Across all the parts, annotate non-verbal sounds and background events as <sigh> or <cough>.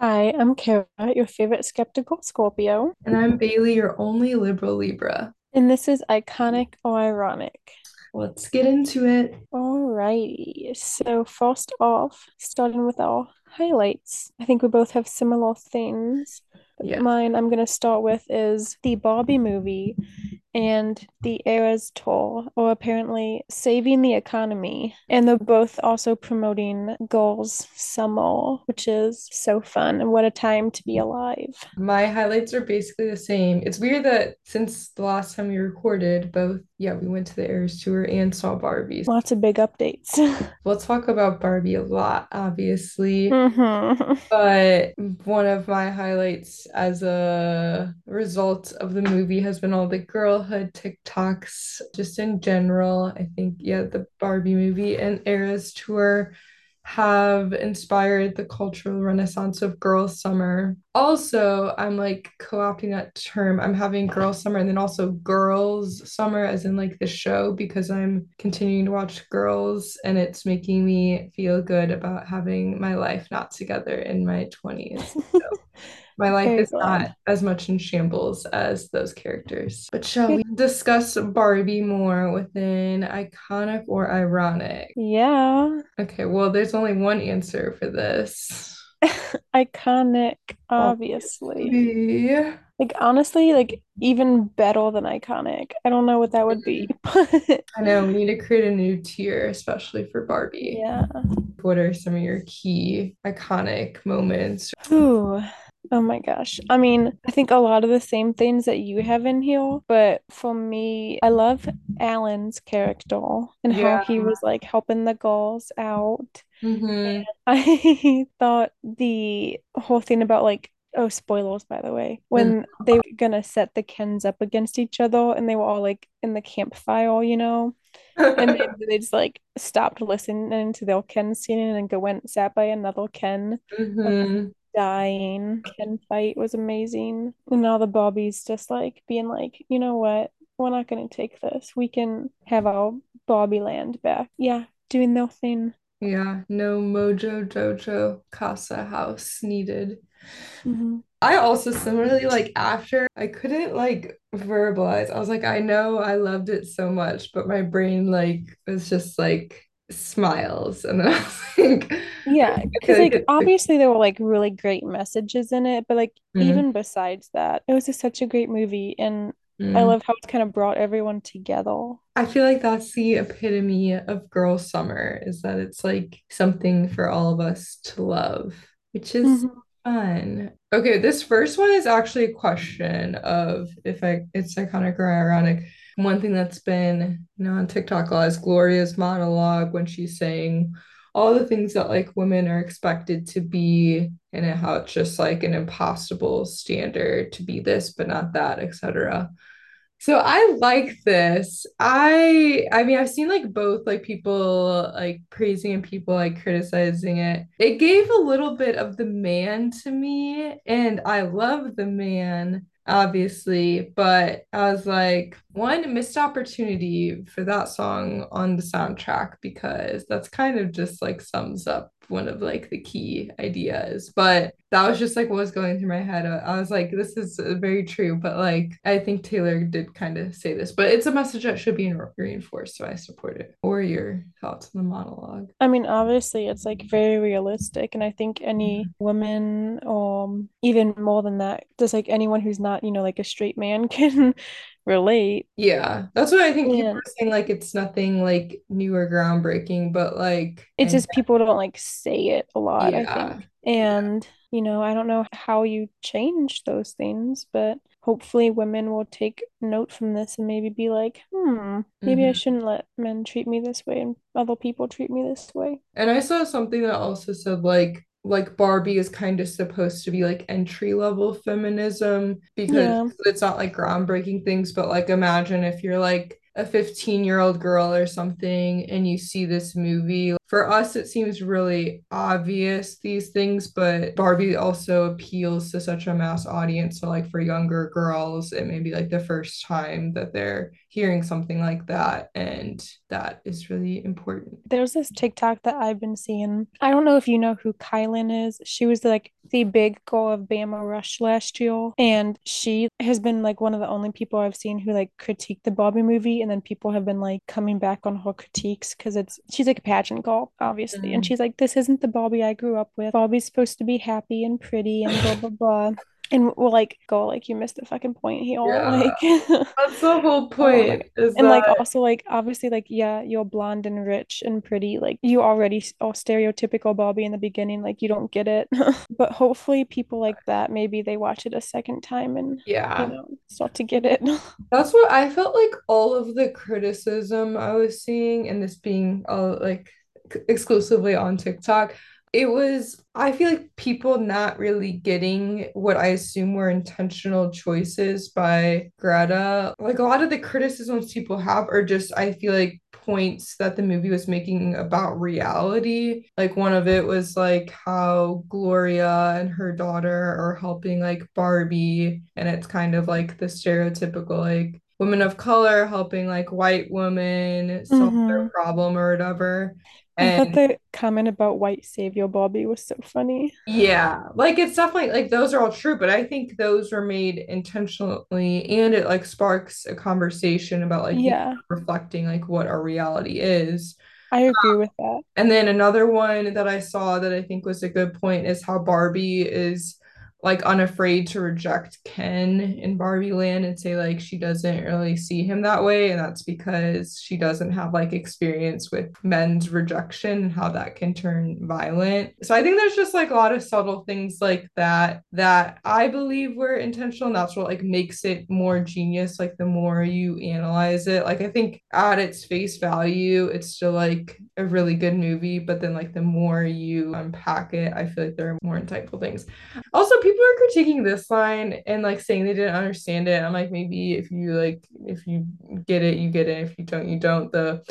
Hi, I'm Kara, your favorite skeptical Scorpio, And I'm Bailey, your only liberal Libra. and this is Iconic or Ironic. Let's get into it. Alrighty, so first off, starting with our highlights. I think we both have similar things. Yeah. mine I'm gonna start with is the Barbie movie and the Eras Tour, or apparently Saving the Economy. And they're both also promoting Girls Summer, which is so fun. And what a time to be alive. My highlights are basically the same. It's weird that since the last time we recorded, both, yeah, we went to the Eras tour and saw Barbie. Lots of big updates. <laughs> We'll talk about Barbie a lot, obviously. hmm But one of my highlights as a result of the movie has been all the girlhood TikToks, just in general. I think, yeah, the Barbie movie and Eras tour have inspired the cultural renaissance of girl summer. Also, I'm like co-opting that term. I'm having girl summer and then also girls summer, as in like the show, because I'm continuing to watch girls and it's making me feel good about having my life not together in my 20s. <laughs> My life Very is glad. not as much in shambles as those characters. But shall we discuss Barbie more within iconic or ironic? Yeah. Okay, well, there's only one answer for this. <laughs> Iconic, obviously. Obviously. Like honestly, like even better than iconic. I don't know what that would be, mm-hmm. <laughs> but I know we need to create a new tier, especially for Barbie. yeah. What are some of your key iconic moments? Ooh. Oh my gosh. I mean, I think a lot of the same things that you have in here, but for me, I love Alan's character and how he was like helping the girls out. hmm <laughs> I thought the whole thing about like oh spoilers by the way when they were gonna set the Kens up against each other and they were all like in the campfire you know? And <laughs> then they just like stopped listening to their Ken scene and go went and sat by another Ken. And hmm dying Ken fight was amazing. And now the Barbie's just like being like you know what? We're not gonna take this. We can have our Bobby land back. Yeah doing their thing. Yeah, no Mojo Dojo Casa house needed. hmm I also similarly like after I couldn't like verbalize. I was like, I know I loved it so much, but my brain like was just like smiles. And then I was <laughs> like, Yeah, because like like obviously there were like really great messages in it, but like mm, even besides that, it was just such a great movie, and I mm. love how it's kind of brought everyone together. I feel like that's the epitome of girl summer, is that it's like something for all of us to love, which is hmm fun. Okay, this first one is actually a question of if I it's iconic or ironic. One thing that's been, you know, on TikTok a lot is Gloria's monologue when she's saying all the things that like women are expected to be and how it's just like an impossible standard to be this but not that, etc. So I like this. I I mean I've seen like both like people like praising and people like criticizing it. It gave a little bit of the man to me and I love the man obviously, but I was like one missed opportunity for that song on the soundtrack because that's kind of just like sums up one of like the key ideas. But that was just like what was going through my head. I, I was like, this is uh, very true, but like I think Taylor did kind of say this, but it's a message that should be reinforced, so I support it. Or your thoughts on the monologue? I mean, obviously it's like very realistic, and I think any mm-hmm. woman, or even more than that, just like anyone who's not, you know, like a straight man <laughs> can relate. Yeah, that's what I think people are saying. Like it's nothing like new or groundbreaking, but like it's I just people don't like say it a lot, I yeah. think. And, you know, I don't know how you change those things, but hopefully women will take note from this and maybe be like, hmm, maybe I Mhm. shouldn't let men treat me this way and other people treat me this way. And I saw something that also said like like Barbie is kind of supposed to be like entry level feminism because Yeah. it's not like groundbreaking things, but like imagine if you're like a 15 year old girl or something and you see this movie for us it seems really obvious these things, but Barbie also appeals to such a mass audience. So like for younger girls, it may be like the first time that they're hearing something like that and that is really important. There's this TikTok that I've been seeing. I don't know if you know who Kylan is. She was like the big girl of Bama Rush last year. And she has been like one of the only people I've seen who like critique the Barbie movie. And then people have been like coming back on her critiques because it's she's like a pageant girl, obviously. Mm-hmm. And she's like, this isn't the Barbie I grew up with. Barbie's supposed to be happy and pretty and blah blah blah and we'll like go like you missed the fucking point here yeah. <laughs> like that's the whole <laughs> oh point oh and that... like also like obviously like yeah you're blonde and rich and pretty like you already are stereotypical barbie in the beginning like you don't get it <laughs> but hopefully people like that maybe they watch it a second time and yeah you know start to get it that's what i felt like all of the criticism i was seeing and this being all like exclusively on tiktok. It was i feel like people not really getting what i assume were intentional choices by greta. Like a lot of the criticisms people have are just i feel like points that the movie was making about reality. Like one of it was like how gloria and her daughter are helping like barbie and it's kind of like the stereotypical like women of color helping like white women solve mm-hmm. their problem or whatever I thought the comment about white savior Barbie was so funny. Yeah, like it's definitely like those are all true, but I think those were made intentionally and it like sparks a conversation about like yeah reflecting like what our reality is. I agree um, with that. And then another one that I saw that I think was a good point is how Barbie is like unafraid to reject Ken in Barbie Land and say like she doesn't really see him that way and that's because she doesn't have like experience with men's rejection and how that can turn violent. So I think there's just like a lot of subtle things like that that I believe were intentional and that's what like makes it more genius like the more you analyze it. Like I think at its face value it's still like a really good movie but then like the more you unpack it I feel like there are more insightful things. Also people are critiquing this line and like saying they didn't understand it. I'm like, maybe if you like, if you get it, you get it. If you don't, you don't. The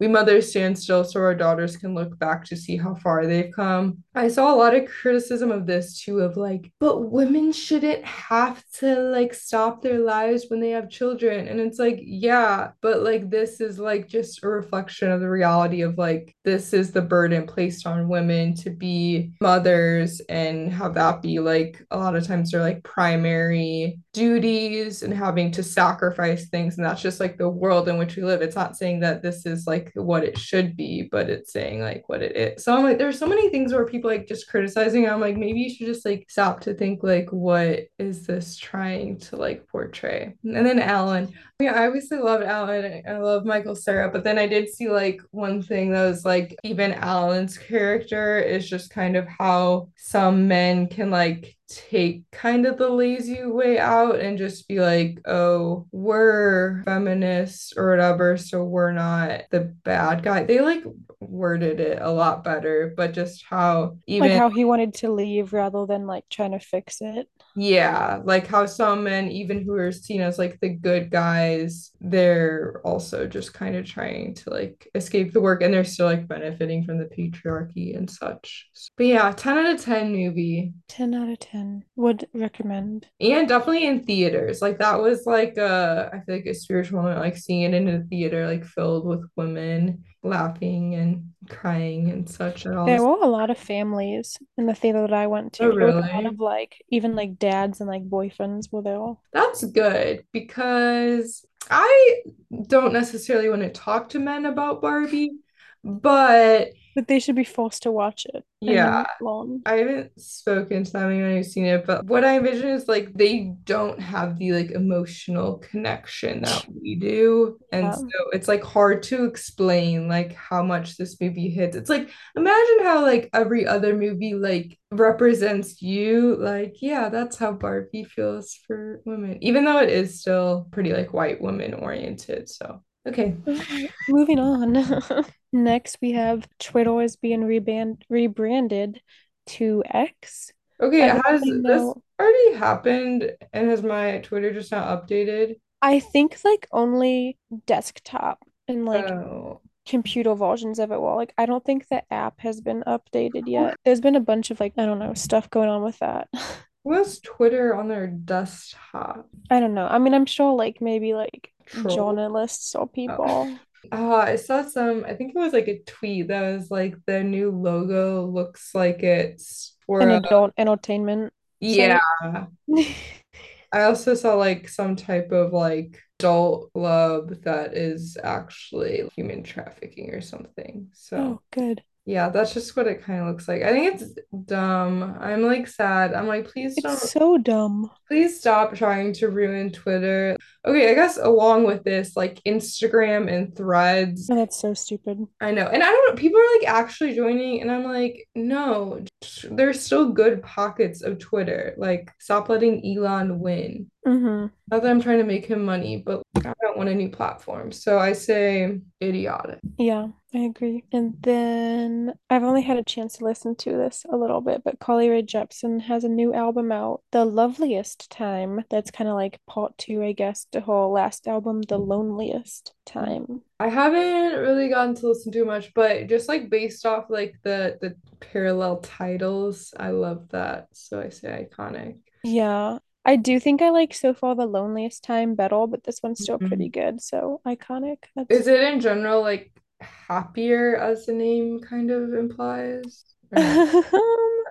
we mothers stand still so our daughters can look back to see how far they've come. I saw a lot of criticism of this too, of like, but women shouldn't have to like stop their lives when they have children. And it's like, yeah, but like this is like just a reflection of the reality of like, this is the burden placed on women to be mothers and have that be like a lot of times they're like primary duties and having to sacrifice things. And that's just like the world in which we live. It's not saying that this is like what it should be, but it's saying like what it is. So I'm like, there's so many things where people like just criticizing. I'm like, maybe you should just like stop to think like, what is this trying to like portray? And then Alan, yeah, I obviously loved Alan. I love Michael Cera, but then I did see like one thing that was like even Alan's character is just kind of how some men can like take kind of the lazy way out and just be like, oh, we're feminists or whatever, so we're not the bad guy. They like worded it a lot better, but just how even like how he wanted to leave rather than like trying to fix it. Yeah, like how some men, even who are seen as like the good guys, they're also just kind of trying to like escape the work and they're still like benefiting from the patriarchy and such. But yeah, 10 out of 10 movie. 10 out of 10 would recommend. And definitely in theaters. Like that was like a, I feel like a spiritual moment, like seeing it in a theater like filled with women laughing and crying and such. And all there were a lot of families in the theater that I went to. Oh, really? a lot of like even like dads and like boyfriends were there. That's good because I don't necessarily want to talk to men about Barbie, but but they should be forced to watch it. Yeah. I haven't spoken to them anyone who's seen it, but what I envision is like they don't have the like emotional connection that we do. And yeah. so it's like hard to explain like how much this movie hits. It's like imagine how like every other movie like represents you. Like, yeah, that's how Barbie feels for women, even though it is still pretty like white woman oriented. So Okay. <laughs> Moving on. <laughs> Next, we have Twitter is being reband- rebranded to X. Okay, has this already happened and has my Twitter just not updated? I think like only desktop and like oh. computer versions of it well. Like I don't think the app has been updated yet. There's been a bunch of like, I don't know, stuff going on with that. <laughs> Was Twitter on their desktop? I don't know. I mean, I'm sure like maybe like Troll. journalists or people. Uh, I saw some, I think it was like a tweet that was like the new logo looks like it's for An a, adult entertainment yeah. I also saw like some type of like adult love that is actually human trafficking or something. So Oh, good. yeah, that's just what it kind of looks like. I think it's dumb. I'm like sad. I'm like, please don't It's so dumb. Please stop trying to ruin Twitter. Okay, I guess along with this, like Instagram and Threads, And that's so stupid. I know. And I don't know, people are like actually joining, and I'm like, no, there's still good pockets of Twitter. Like, stop letting Elon win. hmm Not that I'm trying to make him money, but I don't want a new platform. So I say idiotic. Yeah, I agree. And then I've only had a chance to listen to this a little bit, but Carly Rae Jepsen has a new album out, The Loveliest Time. That's kind of like part two, I guess, her last album, The Loneliest Time. I haven't really gotten to listen to much, but just like based off like the the parallel titles, I love that. So I say iconic. Yeah, I do think I like so far The Loneliest Time better, but this one's still pretty Mhm. good. So iconic. Is it in general like happier as the name kind of implies? <laughs> Um,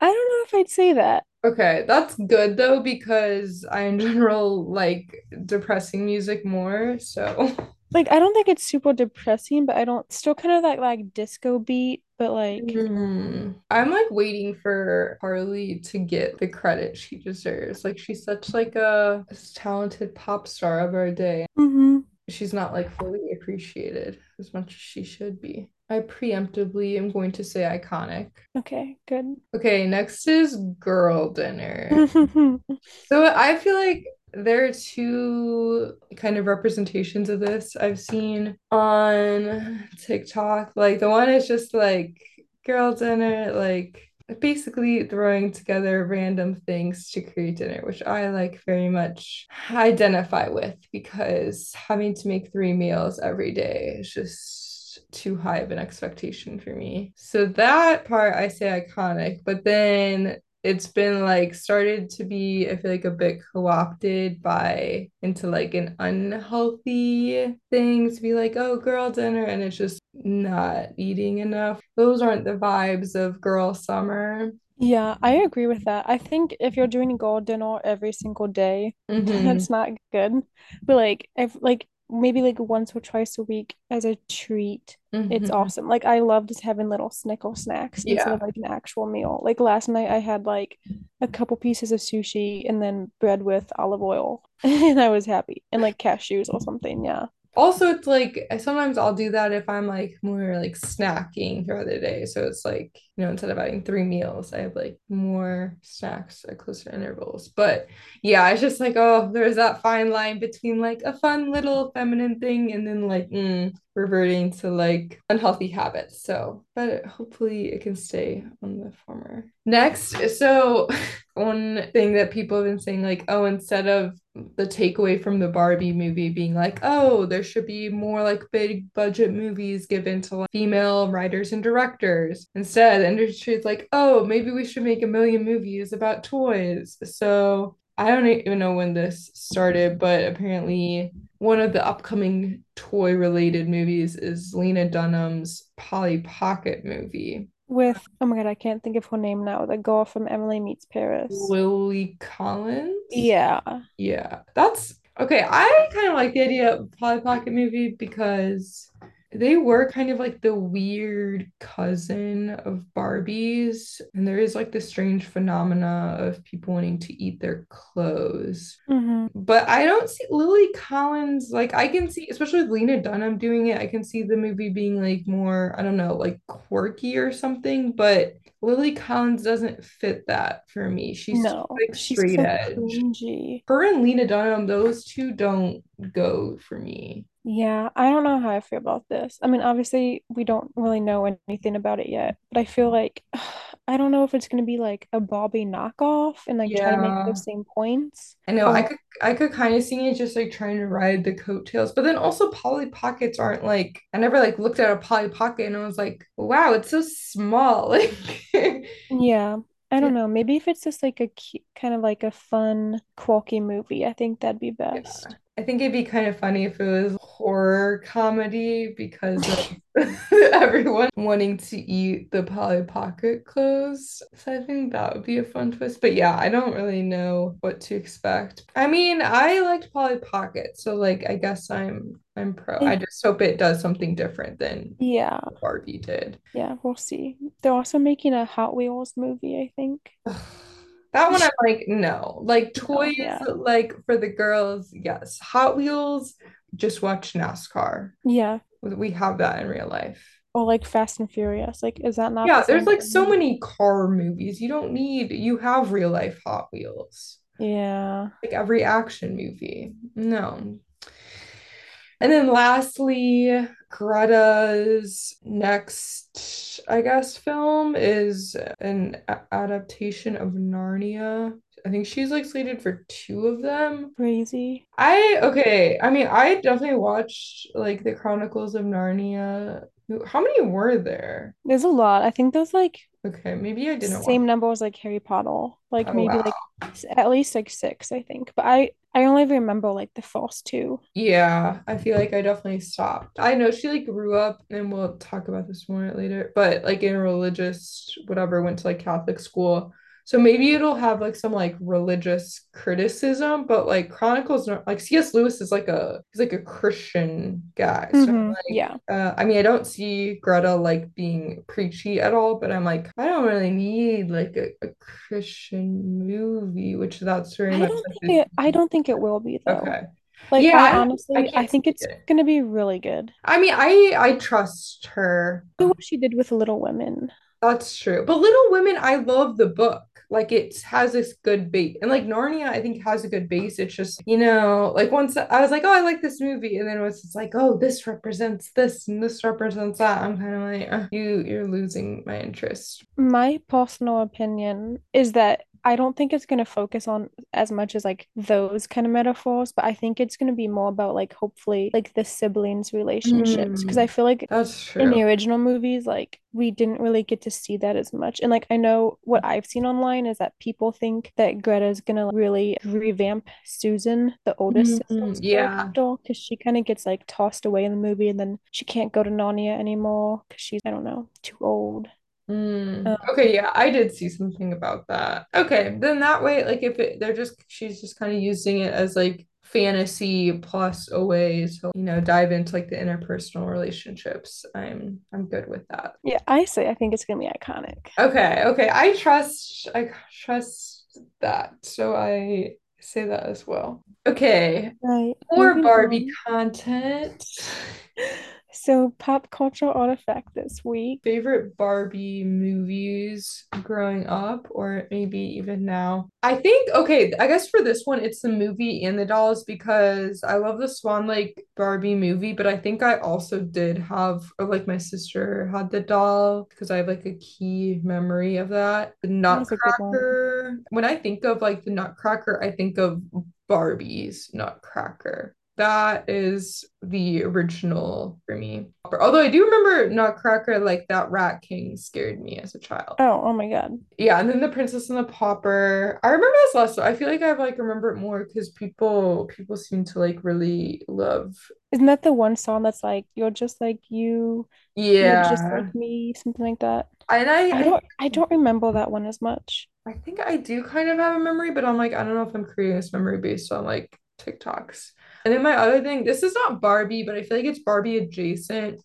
I don't know if I'd say that. Okay, that's good though because I in general like depressing music more. So <laughs> Like I don't think it's super depressing, but I don't still kind of that like disco beat, but like Hmm. I'm like waiting for Carly to get the credit she deserves. Like she's such like a talented pop star of our day. mhm. She's not like fully appreciated as much as she should be. I preemptively am going to say iconic. Okay, good. Okay, next is Girl Dinner. <laughs> So I feel like there are two kind of representations of this I've seen on TikTok. Like the one is just like girl dinner, like basically throwing together random things to create dinner, which I like very much identify with because having to make three meals every day is just too high of an expectation for me. So that part I say iconic, but then it's been like started to be, I feel like a bit co-opted by into like an unhealthy thing to be like, oh, girl dinner, and it's just not eating enough. Those aren't the vibes of girl summer. Yeah, I agree with that. I think if you're doing gold dinner every single day, hmm that's not good. But like if like maybe like once or twice a week as a treat, it's hmm awesome. Like I love just having little snickle snacks instead of like an actual meal. Like last night I had like a couple pieces of sushi and then bread with olive oil <laughs> and I was happy. And like cashews or something, yeah. Also, it's like sometimes I'll do that if I'm like more like snacking throughout the day. So it's like, you know, instead of having three meals, I have like more snacks at closer intervals. But yeah, it's just like, oh, there's that fine line between like a fun little feminine thing and then like mm, reverting to like unhealthy habits. So, but hopefully it can stay on the former. Next, so <laughs> one thing that people have been saying, like, oh, instead of the takeaway from the Barbie movie being like, oh, there should be more like big budget movies given to like female writers and directors. Instead, the industry is like, oh, maybe we should make a million movies about toys. So I don't even know when this started, but apparently one of the upcoming toy related movies is Lena Dunham's Polly Pocket movie. With oh my God, I can't think of her name now. The girl from Emily Meets Paris. Lily Collins? Yeah. Yeah, that's okay. I kind of like the idea of Polly Pocket movie because they were kind of like the weird cousin of Barbies, and there is like this strange phenomena of people wanting to eat their clothes. hmm But I don't see Lily Collins like I can see, especially with Lena Dunham doing it, I can see the movie being like more, I don't know, like quirky or something, but Lily Collins doesn't fit that for me. She's No, like she's straight so edge cringy. her and Lena Dunham, those two don't go for me. Yeah, I don't know how I feel about this. I mean, obviously, we don't really know anything about it yet, but I feel like <sighs> I don't know if it's going to be like a Barbie knockoff and like try to make Yeah. those same points. I know I could I could kind of see it just like trying to ride the coattails, but then also Polly Pockets aren't like I never like looked at a Polly Pocket and I was like, wow, it's so small. <laughs> Like yeah, I don't know. Maybe if it's just like a cute, kind of like a fun, quirky movie, I think that'd be yeah. I think it'd be kind of funny if it was horror comedy because of <laughs> <laughs> everyone wanting to eat the Polly Pocket clothes. So I think that would be a fun twist. But yeah, I don't really know what to expect. I mean, I liked Polly Pocket, so like I guess I'm I'm pro. I I, just hope it does something different than yeah, Barbie did. yeah, we'll see. They're also making a Hot Wheels movie, I think. <sighs> <sighs> <sighs> That one I'm like, no. Like toys, yeah. like for the girls, yes. Hot Wheels, just watch NASCAR. Yeah. We have that in real life. Or like Fast and Furious. Like, is that not the Yeah, there's same like so many car movies. You don't need, you have real life Hot Wheels. Yeah. Like every action movie. No. And then lastly, Greta's next, I guess, film is an adaptation of Narnia. I think she's like slated for two of them. Crazy. I, okay, I mean, I definitely watched like the Chronicles of Narnia. How many were there? There's a lot. I think there's like Okay, maybe I didn't watch. same number as like Harry Potter. Like Oh, maybe wow. like at least like six, I think. But I I only remember like the first two. Yeah, I feel like I definitely stopped. I know she like grew up, and we'll talk about this more later, but like in a religious whatever, went to like Catholic school. So maybe it'll have like some like religious criticism, but like Chronicles like C.S. Lewis is like a he's like a Christian guy. So hmm like Yeah. uh I mean I don't see Greta like being preachy at all, but I'm like, I don't really need like a, a Christian movie, which that's very I much don't think it I don't think it will be though. okay. Like Yeah, I I, I honestly I think it's it. gonna be really good. I mean, I I trust her. Look what she did with Little Women. That's true. But Little Women, I love the book. Like it has this good base. And like Narnia, I think has a good base. It's just, you know, like once I was like, oh, I like this movie. And then it was just like, oh, this represents this and this represents that. I'm kind of like, uh, you you're losing my interest. My personal opinion is that I don't think it's going to focus on as much as like those kind of metaphors, but I think it's going to be more about like hopefully like the siblings' relationships. Because I Mm, feel like that's in the original movies, like we didn't really get to see that as much. And like I know what I've seen online is that people think that Greta's gonna really revamp Susan, the oldest Mm, sister's yeah. because she kind of gets like tossed away in the movie and then she can't go to Narnia anymore because she's, I don't know, too old. Mm, Um, okay, yeah, I did see something about that. Okay, then that way, like if it they're just she's just kind of using it as like fantasy plus a way to, you know, dive into like the interpersonal relationships. I'm I'm good with that. yeah, I say I think it's gonna be iconic. Okay, okay. I trust I trust that. So I say that as well. Okay, Right, more Barbie on. content. <laughs> So pop culture artifact this week. favorite Barbie movies growing up, or maybe even now? I think, okay, I guess for this one, it's the movie and the dolls because I love the Swan Lake Barbie movie, but I think I also did have, or like my sister had the doll because I have like a key memory of that. The That was a good one. Nutcracker. When I think of like the Nutcracker, I think of Barbie's Nutcracker. That is the original for me. Although I do remember Nutcracker, like that Rat King scared me as a child. Oh, oh my God. Yeah, and then the Princess and the Pauper. I remember this less. So I feel like I've like remember it more because people people seem to like really love. Isn't that the one song that's like, you're just like you, Yeah. you're just like me, something like that? and I I I don't I don't remember that one as much. I think I do kind of have a memory, but I'm like I don't know if I'm creating this memory based on like TikToks. And then my other thing, this is not Barbie, but I feel like it's Barbie adjacent.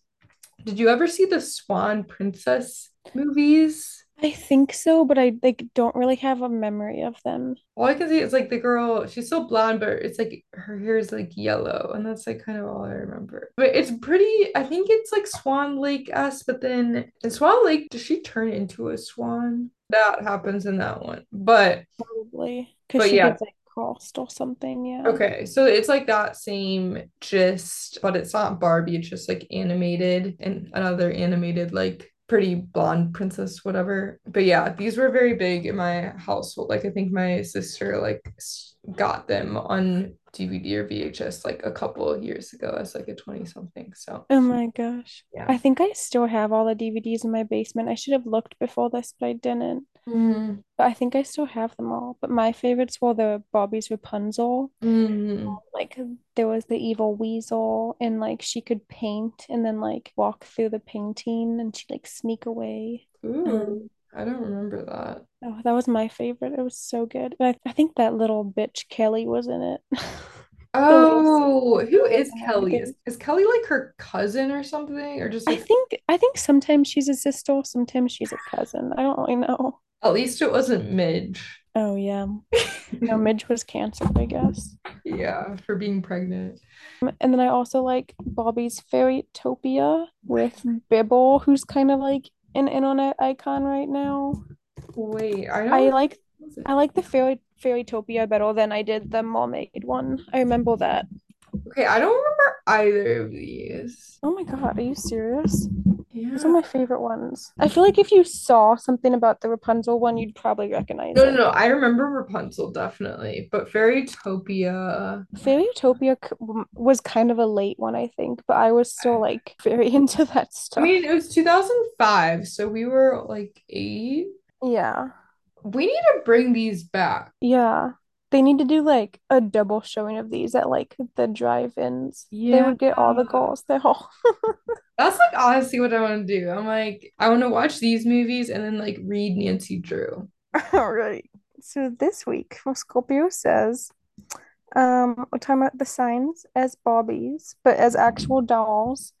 Did you ever see the Swan Princess movies? I think so, but I like don't really have a memory of them. All I can see is like the girl, she's so blonde, but it's like her hair is like yellow, and that's like kind of all I remember. But it's pretty, I think it's like Swan Lake-esque, but then in Swan Lake, does she turn into a swan? That happens in that one. But Probably because she yeah, gets like Holocaust or something. Yeah. Okay, so it's like that same gist, but it's not Barbie, it's just like animated and another animated like pretty blonde princess, whatever. But yeah, these were very big in my household. Like I think my sister like got them on DVD or VHS like a couple of years ago as like a 20 something. So Oh my gosh. yeah. I think I still have all the DVDs in my basement. I should have looked before this, but I didn't. Mm, But I think I still have them all. But my favorites were the Barbie's Rapunzel. mm. Like there was the evil weasel, and like she could paint and then like walk through the painting and she'd like sneak away. Ooh, I don't remember that. Oh, that was my favorite. It was so good. I, I think that little bitch Kelly was in it. <laughs> Oh, who is. Kelly? Is, is Kelly like her cousin or something? Or just I think I think sometimes she's a sister, sometimes she's a cousin. I don't really know. At least it wasn't mm. Midge. Oh yeah. No, <laughs> Midge was canceled, I guess. Yeah, for being pregnant. Um, and then I also like Barbie's Fairytopia with Bibble, who's kind of like an internet icon right now. Wait, I I don't like? I like the Fairy Fairytopia better than I did the Mermaid one. I remember that. Okay, I don't remember either of these. Oh my God, are you serious? Those are my favorite ones. I feel like if you saw something about the Rapunzel one, you'd probably recognize it. No, no, no. I remember Rapunzel definitely, but Fairytopia. Fairytopia was kind of a late one, I think, but I was still like <laughs> very into that stuff. I mean, it was 2005, so we were like eight. Yeah. We need to bring these back. Yeah. They need to do like a double showing of these at like the drive-ins. Yeah. They would get all the goals. girls there. <laughs> That's like honestly what I want to do. I'm like, I want to watch these movies and then like read Nancy Drew. <laughs> All right. So this week, for Scorpio says, um, we're talking about the signs as Barbies, but as actual dolls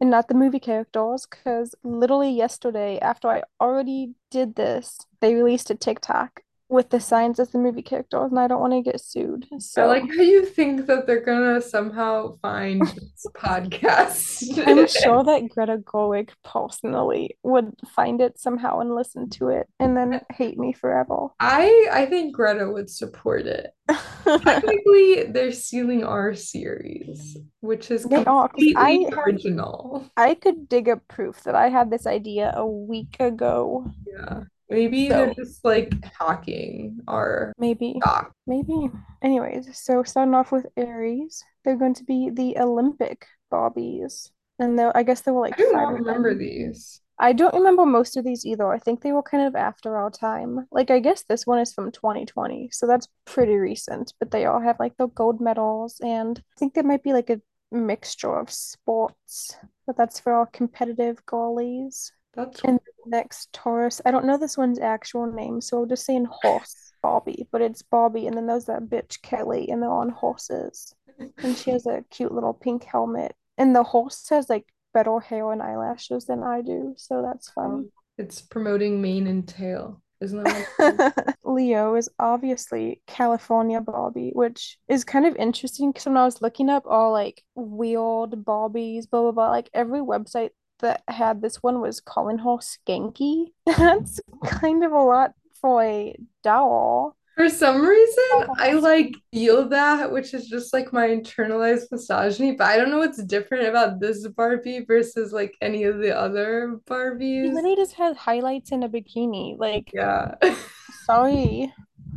and not the movie characters. Because literally yesterday, after I already did this, they released a TikTok with the signs as the movie characters, and I don't want to get sued. I So like how you think that they're gonna somehow find <laughs> this podcast. I'm <laughs> sure that Greta Gerwig personally would find it somehow and listen to it and then hate me forever. I I think Greta would support it. <laughs> Technically, they're stealing our series, which is They are, 'cause I completely original. I could dig up proof that I had this idea a week ago. Yeah. Maybe they're just like hacking our maybe, doc. maybe. Anyways, so starting off with Aries, they're going to be the Olympic Barbies. And there, I guess they were like. I like do five not remember them. these. I don't remember most of these either. I think they were kind of after our time. Like, I guess this one is from 2020, so that's pretty recent, but they all have like the gold medals, and I think there might be like a mixture of sports, but that's for our competitive girlies. That's And next, Taurus. I don't know this one's actual name, so I'm just saying horse Barbie, but it's Barbie, and then there's that bitch Kelly, and they're on horses. And she has a cute little pink helmet. And the horse has like better hair and eyelashes than I do, so that's fun. um, it's promoting mane and tail. Isn't that <laughs> what it is? Leo is obviously California Barbie, which is kind of interesting because when I was looking up all like weird Barbies, blah blah blah, like every website that had this one was calling her Skanky. <laughs> That's kind of a lot for a doll. For some reason, oh, I like feel that, which is just like my internalized misogyny, but I don't know what's different about this Barbie versus like any of the other She Barbies. literally just has highlights in a bikini. Like, Yeah. <laughs> sorry.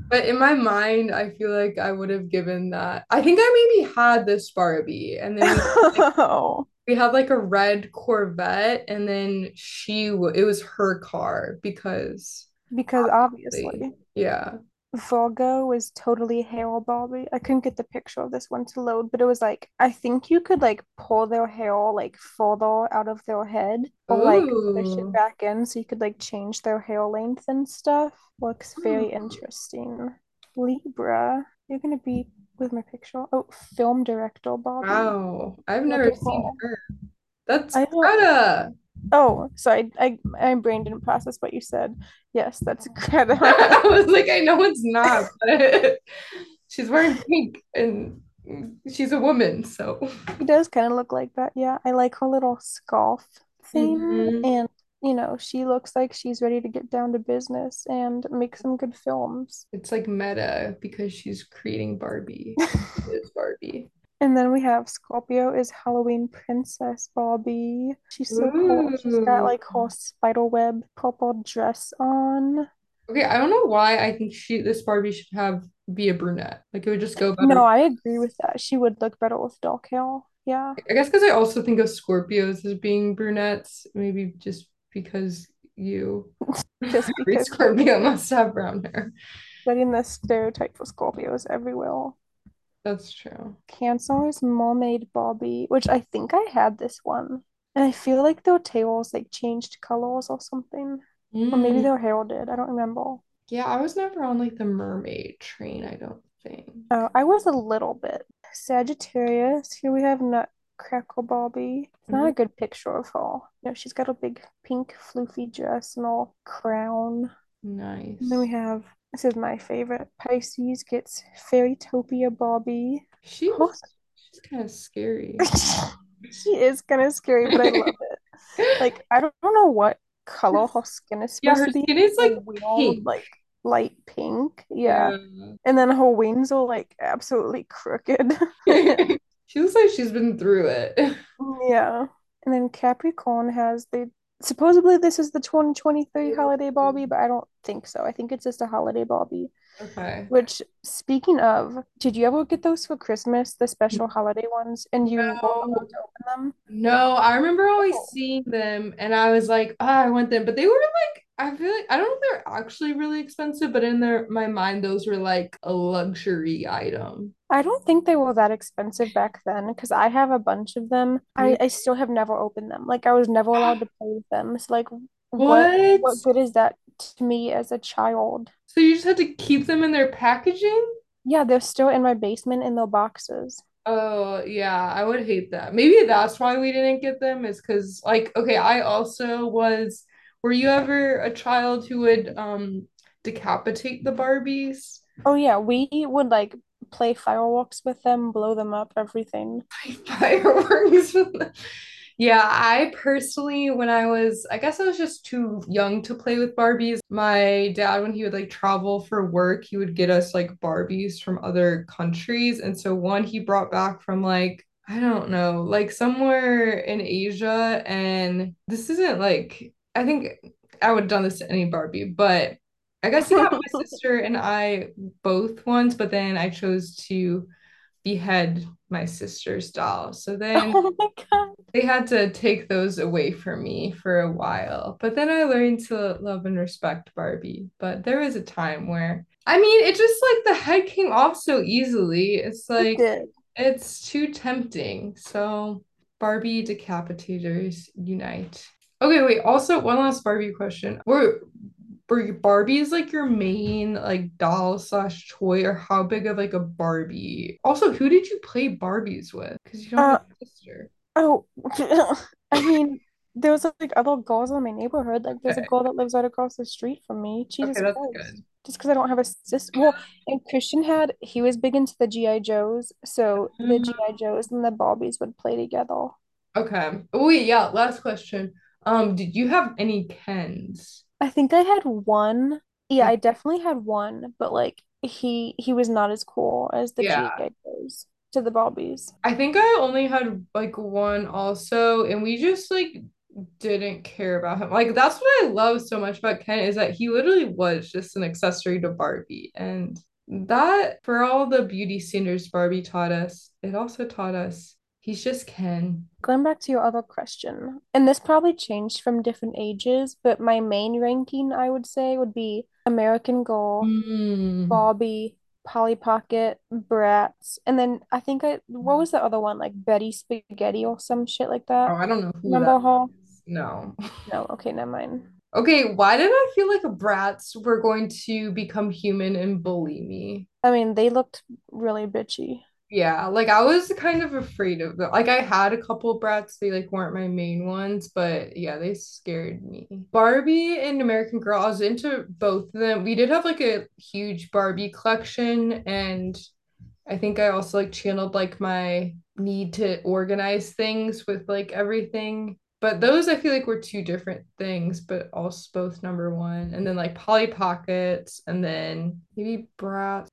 But in my mind, I feel like I would have given that. I think I maybe had this Barbie, and then like <laughs> Oh, we had like a red Corvette, and then she w it was her car because because obviously, obviously. yeah. Virgo was totally hair Barbie. I couldn't get the picture of this one to load, but it was like I think you could like pull their hair like further out of their head or like push it back in so you could like change their hair length and stuff. Looks very Hmm. interesting. Libra, you're gonna be with my picture. Oh, film director Barbie. Wow. I've never seen her. That's. Greta. Oh, sorry. I I my brain didn't process what you said. Yes, that's <laughs> Greta. <laughs> I was like, I know it's not, but <laughs> she's wearing pink and she's a woman, so. He does kind of look like that. Yeah, I like her little scarf thing Mhm. and you know, she looks like she's ready to get down to business and make some good films. It's like meta because she's creating Barbie. <laughs> It's Barbie. And then we have Scorpio is Halloween Princess Barbie. She's so cool. She's got Ooh. like her spiderweb purple dress on. Okay, I don't know why I think she this Barbie should have be a brunette. Like it would just go better. No, I agree with that. She would look better with dark hair. Yeah. I guess because I also think of Scorpios as being brunettes, maybe just because you <laughs> Just <laughs> because Scorpio must have brown hair. setting the stereotype for Scorpios everywhere. That's true. Cancer is Mermaid Barbie, which I think I had this one. And I feel like their tails like changed colors or something. Or maybe Mm, their hair did. I don't remember. yeah, I was never on like the mermaid train, I don't think. Uh, I was a little bit. Sagittarius. Here we have Nutcracker Barbie. It's not Mm, a good picture of her. You know, she's got a big pink floofy dress and a crown. Nice. And then we have, this is my favorite, Pisces gets Fairytopia Barbie. She Oh, she's kind of scary. <laughs> she is kind of scary, but I love it. <laughs> Like, I don't, know what color her skin is Yeah, supposed her to be. skin is like weird, pink. like, light pink. Yeah. Yeah. And then her wings are like absolutely crooked. <laughs> She looks like she's been through it. <laughs> Yeah. And then Capricorn has the supposedly this is the 2023 holiday Barbie, but I don't think so. I think it's just a holiday Barbie. Okay. Which, speaking of, did you ever get those for Christmas, the special holiday ones, and you No, to open them? no, I remember always Oh. seeing them and I was like, ah, I want them. But they were like, I feel like I don't know if they're actually really expensive, but in their my mind, those were like a luxury item. I don't think they were that expensive back then because I have a bunch of them. I, I still have never opened them. Like I was never allowed to <gasps> play with them. So like what What? what good is that to me as a child? So you just had to keep them in their packaging? Yeah, they're still in my basement in their boxes. Oh, yeah, I would hate that. Maybe that's why we didn't get them, is because like, okay, I also was, were you ever a child who would um decapitate the Barbies? Oh yeah, we would like play fireworks with them, blow them up, everything. <laughs> Fireworks. Yeah, I personally, when I was, I guess I was just too young to play with Barbies. My dad, when he would like travel for work, he would get us like Barbies from other countries. And so one he brought back from like, I don't know, like somewhere in Asia. And this isn't like, I think I would have done this to any Barbie, but I guess got my <laughs> sister and I both once, but then I chose to behead my sister's doll. So <laughs> then Oh they had to take those away from me for a while. But then I learned to love and respect Barbie. But there was a time where, I mean, it just like the head came off so easily. It's like, did. it's too tempting. So, Barbie decapitators unite. Okay, wait. Also, one last Barbie question. Were were Barbies like your main like doll slash toy, or how big of like a Barbie? Also, who did you play Barbies with? Because you don't Uh have a sister. oh <laughs> I mean there was like other girls in my neighborhood. Like there's a girl that lives right across the street from me. Okay, Jesus that's Christ. good. Just because I don't have a sister. Well, and Christian had he was big into the G.I. Joes, so the Mm, G.I. Joes and the Barbies would play together. Okay. Oh, wait, yeah, last question. Um, did you have any Kens? I think I had one. Yeah, I definitely had one, but like he he was not as cool as the Yeah. Joes to the Barbies. I think I only had like one also, and we just like didn't care about him. Like that's what I love so much about Ken is that he literally was just an accessory to Barbie. And that for all the beauty standards Barbie taught us, it also taught us he's just Ken. Going back to your other question, and this probably changed from different ages, but my main ranking I would say would be American Girl, Mm. Barbie, Polly Pocket, Bratz, and then I think I what was the other one? Like Betty Spaghetti or some shit like that. Oh. I don't know who that Remember her? No. <laughs> No, okay, never mind. Okay, why did I feel like Bratz were going to become human and bully me? I mean, they looked really bitchy. Yeah, like I was kind of afraid of them. Like I had a couple Bratz, they like weren't my main ones, but yeah, they scared me. Barbie and American Girl, I was into both of them. We did have like a huge Barbie collection, and I think I also like channeled like my need to organize things with like everything. But those I feel like were two different things, but also both number one. And then like Polly Pockets, and then maybe Bratz.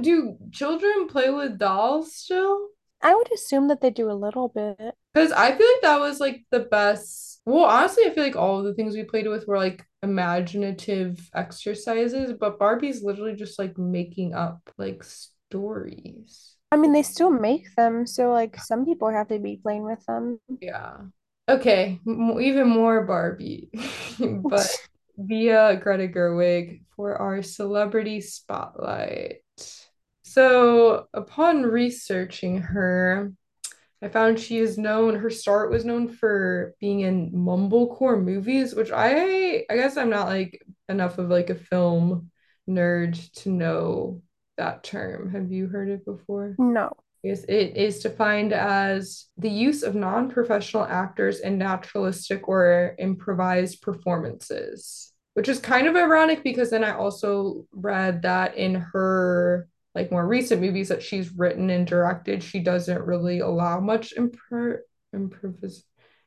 Do children play with dolls still? I would assume that they do a little bit. Because I feel like that was like the best. Well, honestly, I feel like all of the things we played with were like imaginative exercises, but Barbie's literally just like making up like stories. I mean, they still make them, so like some people have to be playing with them. Yeah. Okay, m- even more Barbie, <laughs> but <laughs> via Greta Gerwig for our celebrity spotlight. So, upon researching her, I found she is known, her start was known for being in mumblecore movies, which I I guess I'm not like enough of like a film nerd to know that term. Have you heard it before? No. Yes, it is defined as the use of non-professional actors in naturalistic or improvised performances, which is kind of ironic because then I also read that in her like more recent movies that she's written and directed, she doesn't really allow much impro improvis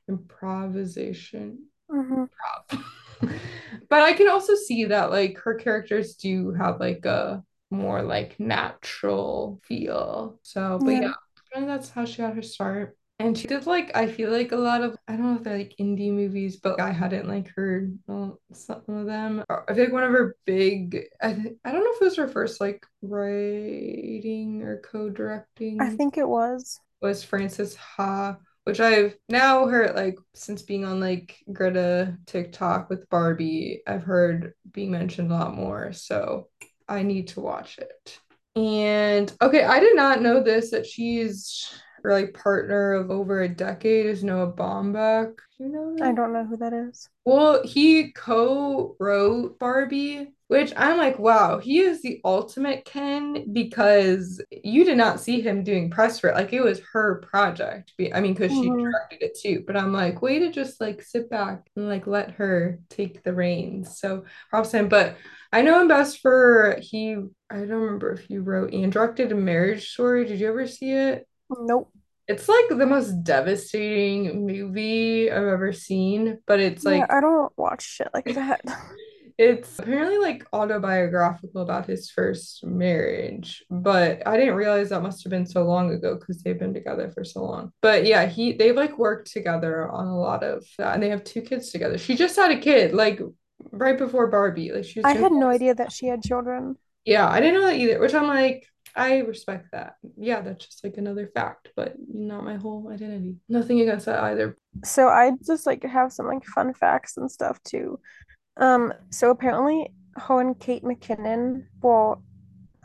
improvisation. hmm <laughs> But I can also see that like her characters do have like a more like natural feel. So, but Yeah. yeah, and that's how she got her start. And she did like I feel like a lot of I don't know if they're like indie movies, but I hadn't like heard uh, some of them. I feel like one of her big I th I don't know if it was her first like writing or co-directing I think it was. was Frances Ha, which I've now heard like since being on like Greta TikTok with Barbie, I've heard being mentioned a lot more. So I need to watch it. And okay, I did not know this that she's like partner of over a decade is Noah Baumbach. You know I don't know who that is. Well, he co-wrote Barbie, which I'm like, wow, he is the ultimate Ken because you did not see him doing press for it. Like it was her project. I mean, because she hmm directed it too. But I'm like, way to just like sit back and like let her take the reins. So props him. But I know him best for he. I don't remember if you wrote and directed a Marriage Story. Did you ever see it? Nope. It's like the most devastating movie I've ever seen, but it's Yeah, like I don't watch shit like that. <laughs> it's apparently like autobiographical about his first marriage, but I didn't realize that must have been so long ago because they've been together for so long. But yeah, he they've like worked together on a lot of that, and they have two kids together. She just had a kid like right before Barbie, like she was I had no idea that she had children. yeah, I didn't know that either, which I'm like, I respect that. Yeah, that's just like another fact, but not my whole identity. Nothing against that either. So I just like have some like fun facts and stuff too. Um, so apparently Ho and Kate McKinnon, well,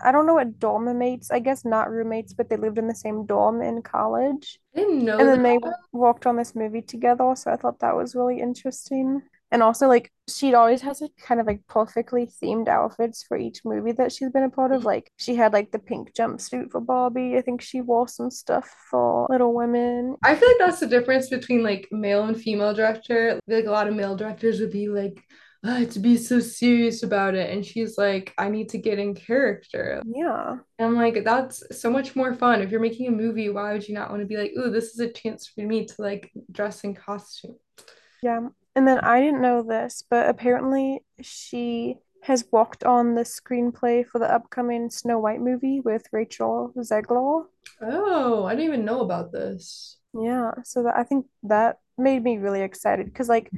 I don't know what dorm mates, I guess not roommates, but they lived in the same dorm in college. I didn't know And that. then they walked on this movie together, so I thought that was really interesting. And also, like, she always has like kind of like perfectly themed outfits for each movie that she's been a part of. Mm-hmm. Like, she had like the pink jumpsuit for Barbie. I think she wore some stuff for Little Women. I feel like that's the difference between like male and female director. Like a lot of male directors would be like, I have to be so serious about it. And she's like, I need to get in character. Yeah. And I'm like, that's so much more fun. If you're making a movie, why would you not want to be like, ooh, this is a chance for me to like dress in costume? Yeah. And then I didn't know this, but apparently she has walked on the screenplay for the upcoming Snow White movie with Rachel Zegler. Oh, I didn't even know about this. Yeah, so that I think that made me really excited because like